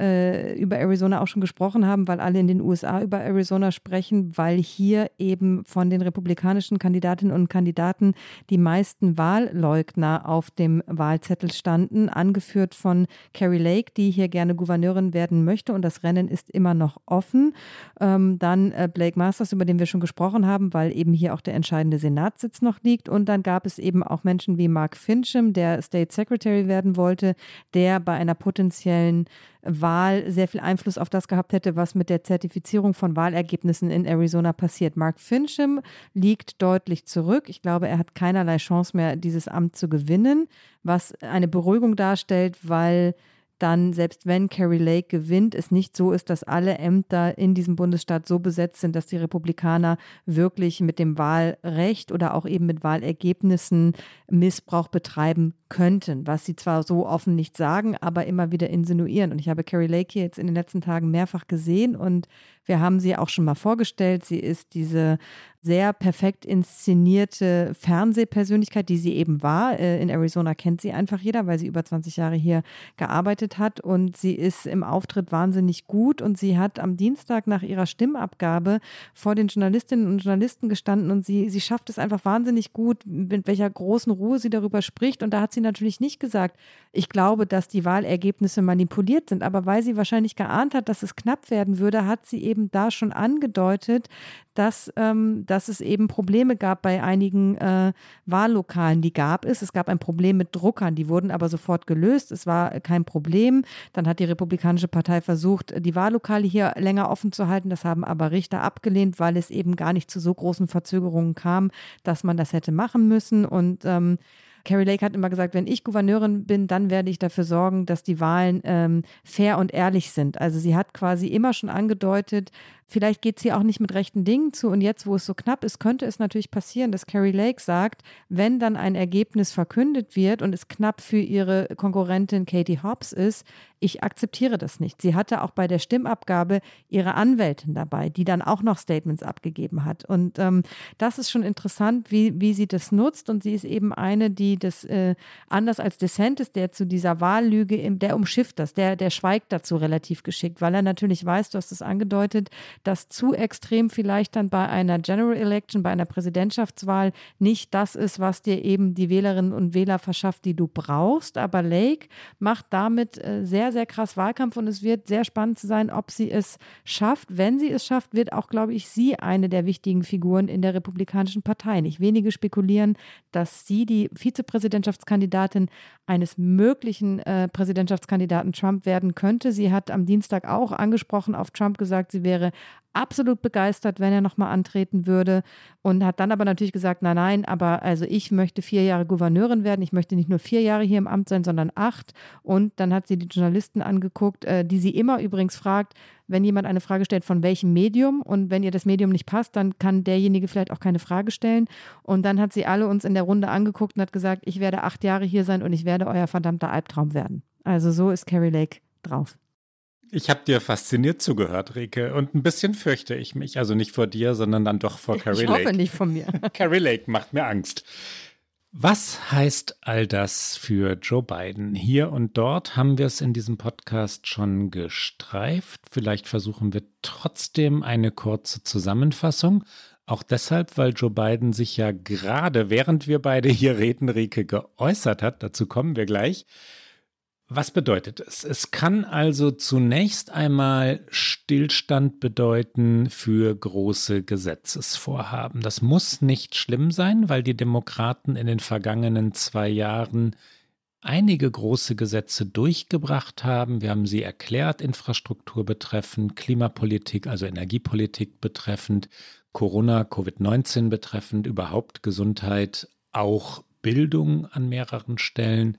äh, über Arizona auch schon gesprochen haben, weil alle in den USA über Arizona sprechen, weil hier eben von den republikanischen Kandidatinnen und Kandidaten die meisten Wahlleugner auf dem Wahlzettel standen, angeführt von Carrie Lake, die hier gerne Gouverneurin werden möchte und das Rennen ist immer noch offen. Ähm, dann äh, Blake Masters, über den wir schon gesprochen haben, weil eben hier auch der entscheidende Senatssitz noch liegt und dann gab es eben auch Menschen wie Mark Fincham, der State Secretary werden wollte, der bei einer potenziellen Wahl sehr viel Einfluss auf das gehabt hätte, was mit der Zertifizierung von Wahlergebnissen in Arizona passiert. Mark Fincham liegt deutlich zurück. Ich glaube, er hat keinerlei Chance mehr, dieses Amt zu gewinnen, was eine Beruhigung darstellt, weil dann, selbst wenn Carrie Lake gewinnt, es nicht so ist, dass alle Ämter in diesem Bundesstaat so besetzt sind, dass die Republikaner wirklich mit dem Wahlrecht oder auch eben mit Wahlergebnissen Missbrauch betreiben könnten, was sie zwar so offen nicht sagen, aber immer wieder insinuieren. Und ich habe Carrie Lake jetzt in den letzten Tagen mehrfach gesehen und wir haben sie auch schon mal vorgestellt. Sie ist diese sehr perfekt inszenierte Fernsehpersönlichkeit, die sie eben war. Äh, in Arizona kennt sie einfach jeder, weil sie über 20 Jahre hier gearbeitet hat. Und sie ist im Auftritt wahnsinnig gut. Und sie hat am Dienstag nach ihrer Stimmabgabe vor den Journalistinnen und Journalisten gestanden. Und sie, sie schafft es einfach wahnsinnig gut, mit welcher großen Ruhe sie darüber spricht. Und da hat sie natürlich nicht gesagt, ich glaube, dass die Wahlergebnisse manipuliert sind. Aber weil sie wahrscheinlich geahnt hat, dass es knapp werden würde, hat sie eben eben da schon angedeutet, dass, ähm, dass es eben Probleme gab bei einigen äh, Wahllokalen. Die gab es. Es gab ein Problem mit Druckern, die wurden aber sofort gelöst. Es war kein Problem. Dann hat die Republikanische Partei versucht, die Wahllokale hier länger offen zu halten. Das haben aber Richter abgelehnt, weil es eben gar nicht zu so großen Verzögerungen kam, dass man das hätte machen müssen. Und ähm, Carrie Lake hat immer gesagt, wenn ich Gouverneurin bin, dann werde ich dafür sorgen, dass die Wahlen ähm, fair und ehrlich sind. Also sie hat quasi immer schon angedeutet, Vielleicht geht es hier auch nicht mit rechten Dingen zu. Und jetzt, wo es so knapp ist, könnte es natürlich passieren, dass Carrie Lake sagt, wenn dann ein Ergebnis verkündet wird und es knapp für ihre Konkurrentin Katie Hobbs ist, ich akzeptiere das nicht. Sie hatte auch bei der Stimmabgabe ihre Anwältin dabei, die dann auch noch Statements abgegeben hat. Und ähm, das ist schon interessant, wie, wie sie das nutzt. Und sie ist eben eine, die das äh, anders als DeSantis, der zu dieser Wahllüge, der umschifft das, der, der schweigt dazu relativ geschickt, weil er natürlich weiß, du hast es angedeutet, dass zu extrem vielleicht dann bei einer General Election, bei einer Präsidentschaftswahl nicht das ist, was dir eben die Wählerinnen und Wähler verschafft, die du brauchst. Aber Lake macht damit äh, sehr, sehr krass Wahlkampf und es wird sehr spannend zu sein, ob sie es schafft. Wenn sie es schafft, wird auch, glaube ich, sie eine der wichtigen Figuren in der Republikanischen Partei. Nicht wenige spekulieren, dass sie die Vizepräsidentschaftskandidatin eines möglichen äh, Präsidentschaftskandidaten Trump werden könnte. Sie hat am Dienstag auch angesprochen auf Trump gesagt, sie wäre absolut begeistert, wenn er nochmal antreten würde und hat dann aber natürlich gesagt, nein, nein, aber also ich möchte vier Jahre Gouverneurin werden, ich möchte nicht nur vier Jahre hier im Amt sein, sondern acht. Und dann hat sie die Journalisten angeguckt, äh, die sie immer übrigens fragt, wenn jemand eine Frage stellt, von welchem Medium und wenn ihr das Medium nicht passt, dann kann derjenige vielleicht auch keine Frage stellen. Und dann hat sie alle uns in der Runde angeguckt und hat gesagt, ich werde acht Jahre hier sein und ich werde euer verdammter Albtraum werden. Also so ist Carrie Lake drauf. Ich habe dir fasziniert zugehört, Rike, und ein bisschen fürchte ich mich. Also nicht vor dir, sondern dann doch vor Carrie Lake. Ich hoffe nicht von mir. [LAUGHS] Carrie Lake macht mir Angst. Was heißt all das für Joe Biden? Hier und dort haben wir es in diesem Podcast schon gestreift. Vielleicht versuchen wir trotzdem eine kurze Zusammenfassung. Auch deshalb, weil Joe Biden sich ja gerade, während wir beide hier reden, Rike, geäußert hat. Dazu kommen wir gleich. Was bedeutet es? Es kann also zunächst einmal Stillstand bedeuten für große Gesetzesvorhaben. Das muss nicht schlimm sein, weil die Demokraten in den vergangenen zwei Jahren einige große Gesetze durchgebracht haben. Wir haben sie erklärt, Infrastruktur betreffend, Klimapolitik, also Energiepolitik betreffend, Corona, Covid-19 betreffend, überhaupt Gesundheit, auch Bildung an mehreren Stellen.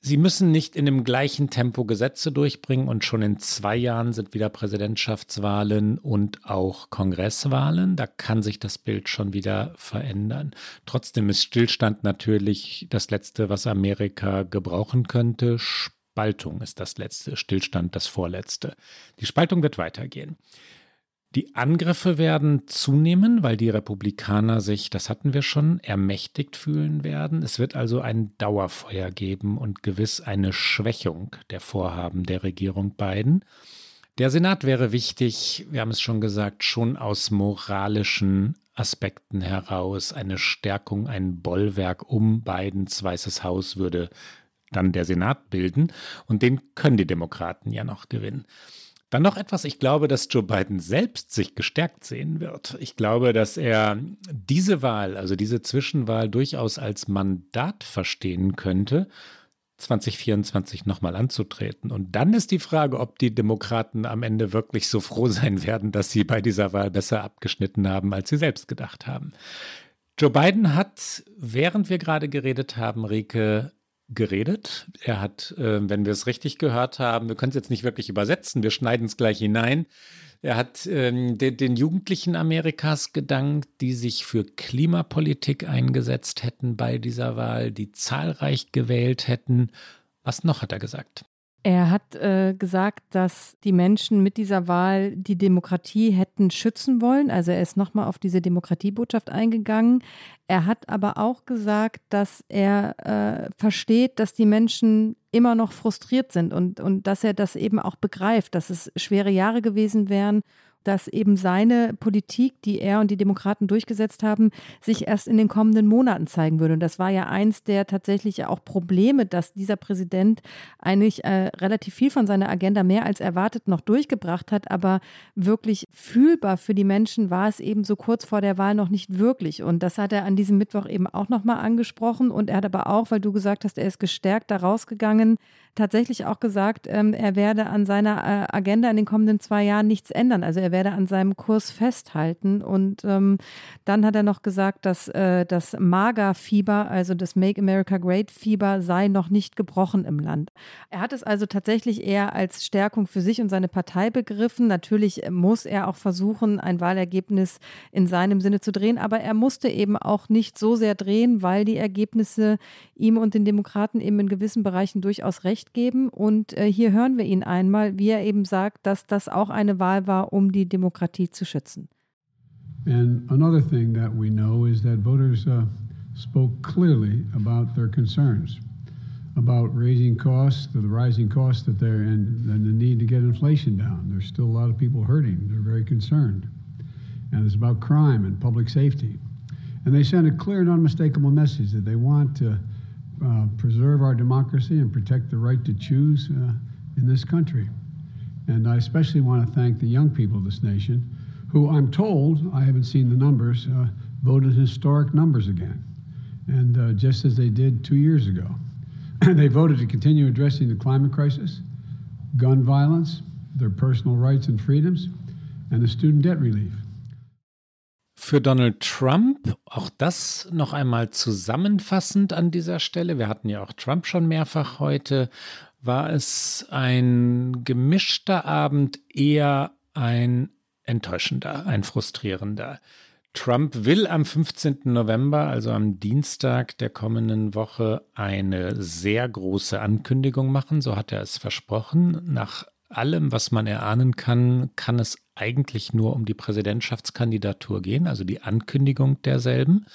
Sie müssen nicht in dem gleichen Tempo Gesetze durchbringen und schon in zwei Jahren sind wieder Präsidentschaftswahlen und auch Kongresswahlen. Da kann sich das Bild schon wieder verändern. Trotzdem ist Stillstand natürlich das Letzte, was Amerika gebrauchen könnte. Spaltung ist das letzte, Stillstand das vorletzte. Die Spaltung wird weitergehen. Die Angriffe werden zunehmen, weil die Republikaner sich, das hatten wir schon, ermächtigt fühlen werden. Es wird also ein Dauerfeuer geben und gewiss eine Schwächung der Vorhaben der Regierung Biden. Der Senat wäre wichtig, wir haben es schon gesagt, schon aus moralischen Aspekten heraus. Eine Stärkung, ein Bollwerk um Bidens Weißes Haus würde dann der Senat bilden. Und den können die Demokraten ja noch gewinnen. Dann noch etwas, ich glaube, dass Joe Biden selbst sich gestärkt sehen wird. Ich glaube, dass er diese Wahl, also diese Zwischenwahl durchaus als Mandat verstehen könnte, 2024 nochmal anzutreten. Und dann ist die Frage, ob die Demokraten am Ende wirklich so froh sein werden, dass sie bei dieser Wahl besser abgeschnitten haben, als sie selbst gedacht haben. Joe Biden hat, während wir gerade geredet haben, Rike, geredet. Er hat, äh, wenn wir es richtig gehört haben, wir können es jetzt nicht wirklich übersetzen, wir schneiden es gleich hinein. Er hat ähm, den, den, Jugendlichen Amerikas gedankt, die sich für Klimapolitik eingesetzt hätten bei dieser Wahl, die zahlreich gewählt hätten. Was noch hat er gesagt? Er hat äh, gesagt, dass die Menschen mit dieser Wahl die Demokratie hätten schützen wollen. Also er ist nochmal auf diese Demokratiebotschaft eingegangen. Er hat aber auch gesagt, dass er äh, versteht, dass die Menschen immer noch frustriert sind und, und dass er das eben auch begreift, dass es schwere Jahre gewesen wären dass eben seine Politik, die er und die Demokraten durchgesetzt haben, sich erst in den kommenden Monaten zeigen würde. Und das war ja eins der tatsächlich auch Probleme, dass dieser Präsident eigentlich äh, relativ viel von seiner Agenda mehr als erwartet noch durchgebracht hat, aber wirklich fühlbar für die Menschen war es eben so kurz vor der Wahl noch nicht wirklich. Und das hat er an diesem Mittwoch eben auch nochmal angesprochen. Und er hat aber auch, weil du gesagt hast, er ist gestärkt da rausgegangen, tatsächlich auch gesagt, ähm, er werde an seiner äh, Agenda in den kommenden zwei Jahren nichts ändern. Also er werde an seinem Kurs festhalten. Und ähm, dann hat er noch gesagt, dass äh, das MAGA-Fieber, also das Make America Great-Fieber, sei noch nicht gebrochen im Land. Er hat es also tatsächlich eher als Stärkung für sich und seine Partei begriffen. Natürlich muss er auch versuchen, ein Wahlergebnis in seinem Sinne zu drehen, aber er musste eben auch nicht so sehr drehen, weil die Ergebnisse ihm und den Demokraten eben in gewissen Bereichen durchaus recht Recht geben. Und äh, hier hören wir ihn einmal, wie er eben sagt, dass das auch eine Wahl war, um die Demokratie zu schützen. And another thing that we know is that voters uh, spoke clearly about their concerns about raising costs, the rising costs that they're and, and the need to get inflation down. There's still a lot of people hurting. They're very concerned. And it's about crime and public safety. And they sent a clear and unmistakable message that they want to uh, preserve our democracy and protect the right to choose uh, in this country. And I especially want to thank the young people of this nation who I'm told, I haven't seen the numbers, uh, voted historic numbers again. And uh, just as they did two years ago. And [CLEARS THROAT] they voted to continue addressing the climate crisis, gun violence, their personal rights and freedoms, and the student debt relief. Für Donald Trump, auch das noch einmal zusammenfassend an dieser Stelle, wir hatten ja auch Trump schon mehrfach heute, war es ein gemischter Abend, eher ein enttäuschender, ein frustrierender. Trump will am 15. November, also am Dienstag der kommenden Woche, eine sehr große Ankündigung machen, so hat er es versprochen. Nach allem, was man erahnen kann, kann es eigentlich nur um die Präsidentschaftskandidatur gehen, also die Ankündigung derselben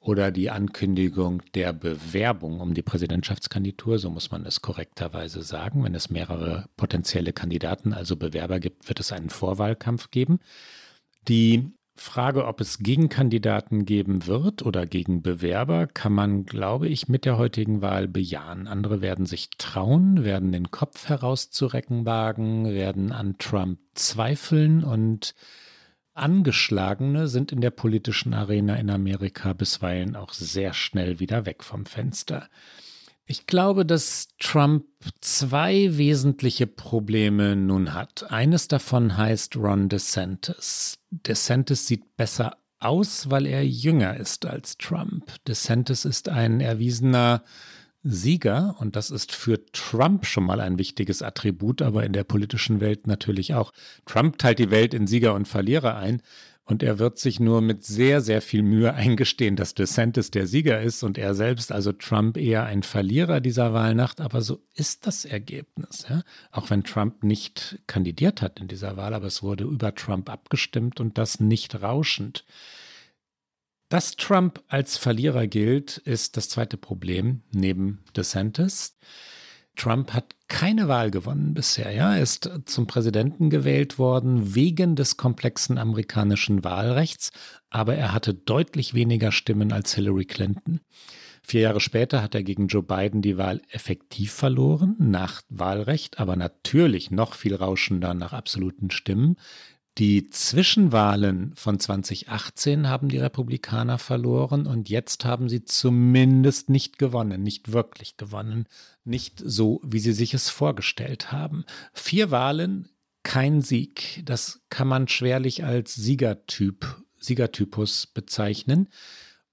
oder die Ankündigung der Bewerbung um die Präsidentschaftskandidatur, so muss man es korrekterweise sagen. Wenn es mehrere potenzielle Kandidaten, also Bewerber gibt, wird es einen Vorwahlkampf geben. Die Frage, ob es Gegenkandidaten geben wird oder Gegenbewerber, kann man, glaube ich, mit der heutigen Wahl bejahen. Andere werden sich trauen, werden den Kopf herauszurecken wagen, werden an Trump zweifeln und Angeschlagene sind in der politischen Arena in Amerika bisweilen auch sehr schnell wieder weg vom Fenster. Ich glaube, dass Trump zwei wesentliche Probleme nun hat. Eines davon heißt Ron DeSantis. DeSantis sieht besser aus, weil er jünger ist als Trump. DeSantis ist ein erwiesener Sieger und das ist für Trump schon mal ein wichtiges Attribut, aber in der politischen Welt natürlich auch. Trump teilt die Welt in Sieger und Verlierer ein. Und er wird sich nur mit sehr, sehr viel Mühe eingestehen, dass DeSantis der Sieger ist und er selbst, also Trump, eher ein Verlierer dieser Wahlnacht. Aber so ist das Ergebnis. Ja? Auch wenn Trump nicht kandidiert hat in dieser Wahl, aber es wurde über Trump abgestimmt und das nicht rauschend. Dass Trump als Verlierer gilt, ist das zweite Problem neben DeSantis. Trump hat keine Wahl gewonnen bisher. Ja? Er ist zum Präsidenten gewählt worden wegen des komplexen amerikanischen Wahlrechts, aber er hatte deutlich weniger Stimmen als Hillary Clinton. Vier Jahre später hat er gegen Joe Biden die Wahl effektiv verloren, nach Wahlrecht, aber natürlich noch viel rauschender nach absoluten Stimmen. Die Zwischenwahlen von 2018 haben die Republikaner verloren und jetzt haben sie zumindest nicht gewonnen, nicht wirklich gewonnen, nicht so, wie sie sich es vorgestellt haben. Vier Wahlen, kein Sieg. Das kann man schwerlich als Siegertyp, Siegertypus bezeichnen.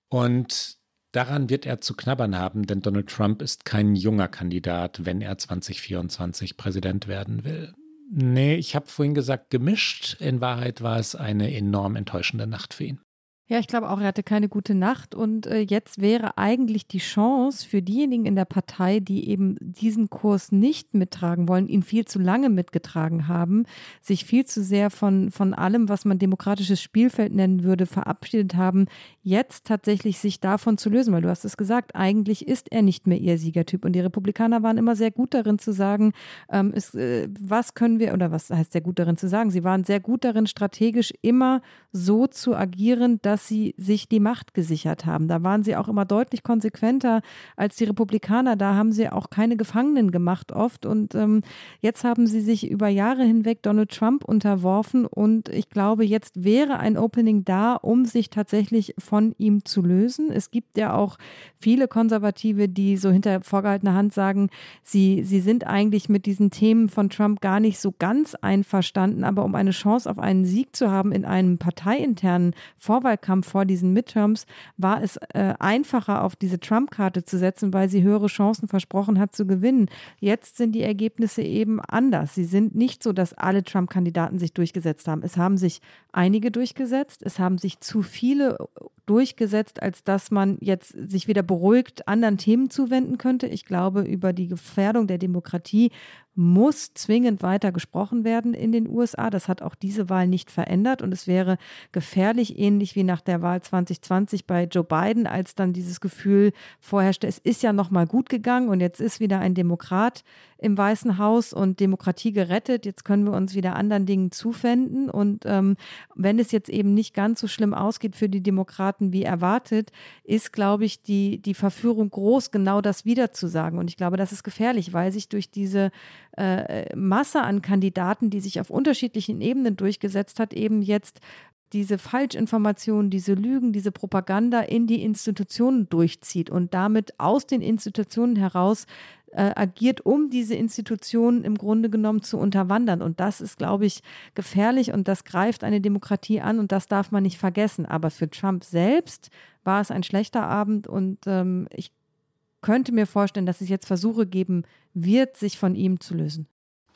Und daran wird er zu knabbern haben, denn Donald Trump ist kein junger Kandidat, wenn er 2024 Präsident werden will. Nee, ich habe vorhin gesagt gemischt. In Wahrheit war es eine enorm enttäuschende Nacht für ihn. Ja, ich glaube auch, er hatte keine gute Nacht. Und äh, jetzt wäre eigentlich die Chance für diejenigen in der Partei, die eben diesen Kurs nicht mittragen wollen, ihn viel zu lange mitgetragen haben, sich viel zu sehr von, von allem, was man demokratisches Spielfeld nennen würde, verabschiedet haben, jetzt tatsächlich sich davon zu lösen, weil du hast es gesagt, eigentlich ist er nicht mehr ihr Siegertyp. Und die Republikaner waren immer sehr gut darin zu sagen, ähm, ist, äh, was können wir, oder was heißt sehr gut darin zu sagen, sie waren sehr gut darin, strategisch immer so zu agieren, dass dass sie sich die Macht gesichert haben. Da waren sie auch immer deutlich konsequenter als die Republikaner. Da haben sie auch keine Gefangenen gemacht oft. Und ähm, jetzt haben sie sich über Jahre hinweg Donald Trump unterworfen. Und ich glaube, jetzt wäre ein Opening da, um sich tatsächlich von ihm zu lösen. Es gibt ja auch viele Konservative, die so hinter vorgehaltener Hand sagen, sie, sie sind eigentlich mit diesen Themen von Trump gar nicht so ganz einverstanden. Aber um eine Chance auf einen Sieg zu haben in einem parteiinternen Vorwahlkampf, Wahlkampf vor diesen Midterms war es äh, einfacher, auf diese Trump-Karte zu setzen, weil sie höhere Chancen versprochen hat zu gewinnen. Jetzt sind die Ergebnisse eben anders. Sie sind nicht so, dass alle Trump-Kandidaten sich durchgesetzt haben. Es haben sich einige durchgesetzt. Es haben sich zu viele durchgesetzt, als dass man jetzt sich wieder beruhigt anderen Themen zuwenden könnte. Ich glaube, über die Gefährdung der Demokratie muss zwingend weiter gesprochen werden in den USA. Das hat auch diese Wahl nicht verändert und es wäre gefährlich, ähnlich wie nach der Wahl 2020 bei Joe Biden, als dann dieses Gefühl vorherrschte, es ist ja noch mal gut gegangen und jetzt ist wieder ein Demokrat im Weißen Haus und Demokratie gerettet. Jetzt können wir uns wieder anderen Dingen zuwenden. Und ähm, wenn es jetzt eben nicht ganz so schlimm ausgeht für die Demokraten wie erwartet, ist, glaube ich, die, die Verführung groß, genau das wieder zu sagen. Und ich glaube, das ist gefährlich, weil sich durch diese äh, Masse an Kandidaten, die sich auf unterschiedlichen Ebenen durchgesetzt hat, eben jetzt diese Falschinformationen, diese Lügen, diese Propaganda in die Institutionen durchzieht und damit aus den Institutionen heraus äh, agiert, um diese Institutionen im Grunde genommen zu unterwandern. Und das ist, glaube ich, gefährlich und das greift eine Demokratie an und das darf man nicht vergessen. Aber für Trump selbst war es ein schlechter Abend und ähm, ich könnte mir vorstellen, dass es jetzt Versuche geben wird, sich von ihm zu lösen.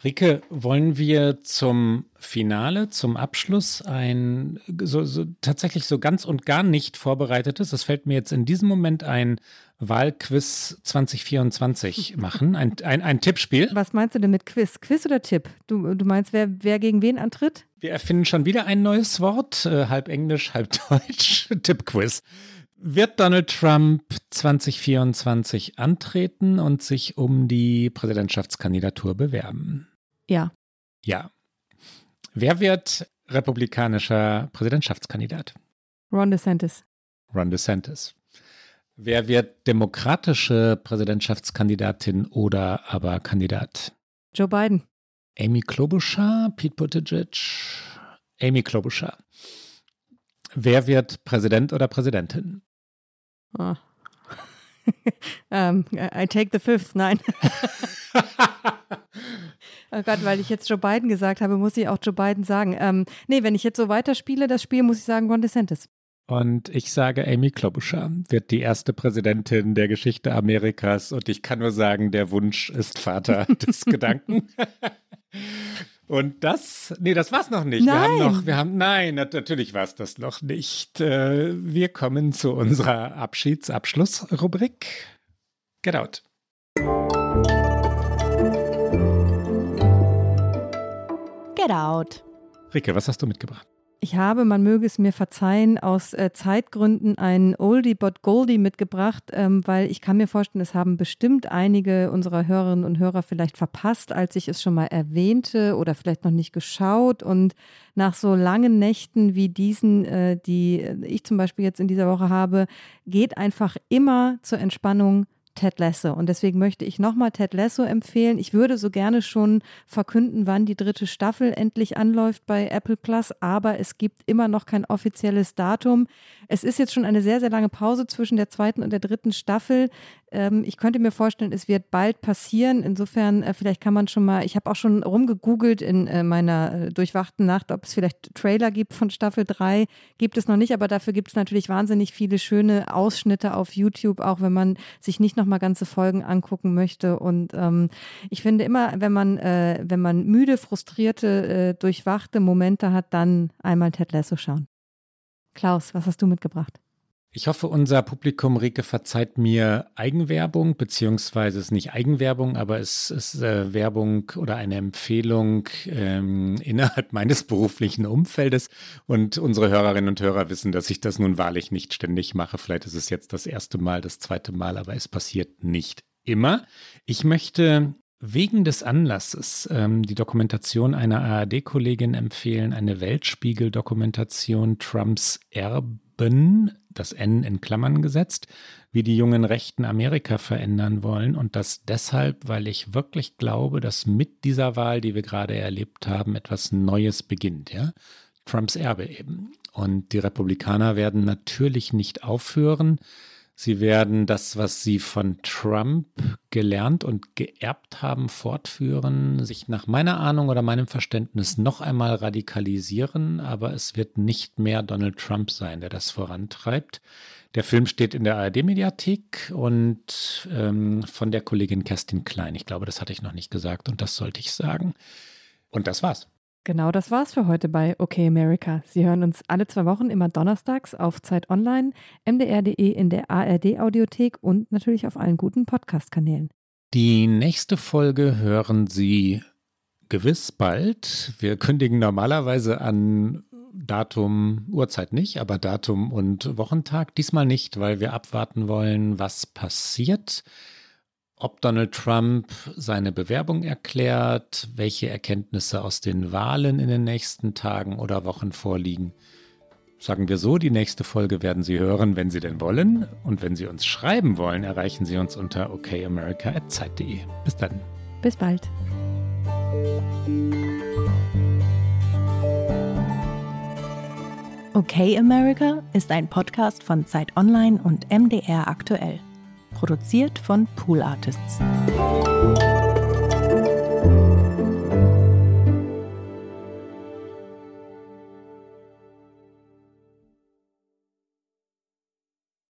Rike, wollen wir zum Finale, zum Abschluss ein so, so, tatsächlich so ganz und gar nicht vorbereitetes, das fällt mir jetzt in diesem Moment ein, Wahlquiz 2024 [LAUGHS] machen? Ein, ein, ein Tippspiel? Was meinst du denn mit Quiz? Quiz oder Tipp? Du, du meinst, wer, wer gegen wen antritt? Wir erfinden schon wieder ein neues Wort, äh, halb Englisch, halb Deutsch. [LAUGHS] Tippquiz. Wird Donald Trump 2024 antreten und sich um die Präsidentschaftskandidatur bewerben? Ja. Ja. Wer wird republikanischer Präsidentschaftskandidat? Ron DeSantis. Ron DeSantis. Wer wird demokratische Präsidentschaftskandidatin oder aber Kandidat? Joe Biden. Amy Klobuchar, Pete Buttigieg, Amy Klobuchar. Wer wird Präsident oder Präsidentin? Oh. um, [LAUGHS] ähm, I take the fifth, nein. [LAUGHS] oh Gott, weil ich jetzt Joe Biden gesagt habe, muss ich auch Joe Biden sagen. Ähm, nee, wenn ich jetzt so weiterspiele, das Spiel, muss ich sagen Ron DeSantis. Und ich sage, Amy Klobuchar wird die erste Präsidentin der Geschichte Amerikas. Und ich kann nur sagen, der Wunsch ist Vater [LAUGHS] des Gedanken. Und das, nee, das war's noch nicht. Nein. Wir haben noch, wir haben, nein, natürlich war's das noch nicht. Äh, wir kommen zu unserer Abschiedsabschlussrubrik. Get out. Get out. Rike, was hast du mitgebracht? Ich habe, man möge es mir verzeihen, aus äh, Zeitgründen ein Oldie but Goldie mitgebracht, ähm, weil ich kann mir vorstellen, es haben bestimmt einige unserer Hörerinnen und Hörer vielleicht verpasst, als ich es schon mal erwähnte oder vielleicht noch nicht geschaut. Und nach so langen Nächten wie diesen, äh, die ich zum Beispiel jetzt in dieser Woche habe, geht einfach immer zur Entspannung Ted Lasso. Und deswegen möchte ich nochmal Ted Lasso empfehlen. Ich würde so gerne schon verkünden, wann die dritte Staffel endlich anläuft bei Apple Plus, aber es gibt immer noch kein offizielles Datum. Es ist jetzt schon eine sehr, sehr lange Pause zwischen der zweiten und der dritten Staffel. Ähm, ich könnte mir vorstellen, es wird bald passieren. Insofern, äh, vielleicht kann man schon mal, ich habe auch schon rumgegoogelt in äh, meiner äh, durchwachten Nacht, ob es vielleicht Trailer gibt von Staffel 3. Gibt es noch nicht, aber dafür gibt es natürlich wahnsinnig viele schöne Ausschnitte auf YouTube, auch wenn man sich nicht noch mal ganze Folgen angucken möchte. Und ähm, ich finde immer, wenn man, äh, wenn man müde, frustrierte, äh, durchwachte Momente hat, dann einmal Ted Lasso schauen. Klaus, was hast du mitgebracht? Ich hoffe, unser Publikum, Rike, verzeiht mir Eigenwerbung, beziehungsweise es ist nicht Eigenwerbung, aber es ist äh, Werbung oder eine Empfehlung ähm, [LAUGHS] innerhalb meines beruflichen Umfeldes. Und unsere Hörerinnen und Hörer wissen, dass ich das nun wahrlich nicht ständig mache. Vielleicht ist es jetzt das erste Mal, das zweite Mal, aber es passiert nicht immer. Ich möchte wegen des Anlasses ähm, die Dokumentation einer ARD-Kollegin empfehlen, eine Weltspiegel-Dokumentation Trumps Erben das N in Klammern gesetzt, wie die jungen Rechten Amerika verändern wollen und das deshalb, weil ich wirklich glaube, dass mit dieser Wahl, die wir gerade erlebt haben, etwas Neues beginnt, ja? Trumps Erbe eben. Und die Republikaner werden natürlich nicht aufhören, Sie werden das, was Sie von Trump gelernt und geerbt haben, fortführen, sich nach meiner Ahnung oder meinem Verständnis noch einmal radikalisieren, aber es wird nicht mehr Donald Trump sein, der das vorantreibt. Der Film steht in der ARD-Mediathek und ähm, von der Kollegin Kerstin Klein. Ich glaube, das hatte ich noch nicht gesagt und das sollte ich sagen. Und das war's. Genau das war's für heute bei OK America. Sie hören uns alle zwei Wochen immer donnerstags auf Zeit Online, mdr.de in der ARD-Audiothek und natürlich auf allen guten Podcast-Kanälen. Die nächste Folge hören Sie gewiss bald. Wir kündigen normalerweise an Datum, Uhrzeit nicht, aber Datum und Wochentag. Diesmal nicht, weil wir abwarten wollen, was passiert ob Donald Trump seine Bewerbung erklärt, welche Erkenntnisse aus den Wahlen in den nächsten Tagen oder Wochen vorliegen. Sagen wir so, die nächste Folge werden Sie hören, wenn Sie denn wollen. Und wenn Sie uns schreiben wollen, erreichen Sie uns unter okamerica.zeit.de. Bis dann. Bis bald. Okay America ist ein Podcast von Zeit Online und MDR aktuell. Produziert von Pool Artists.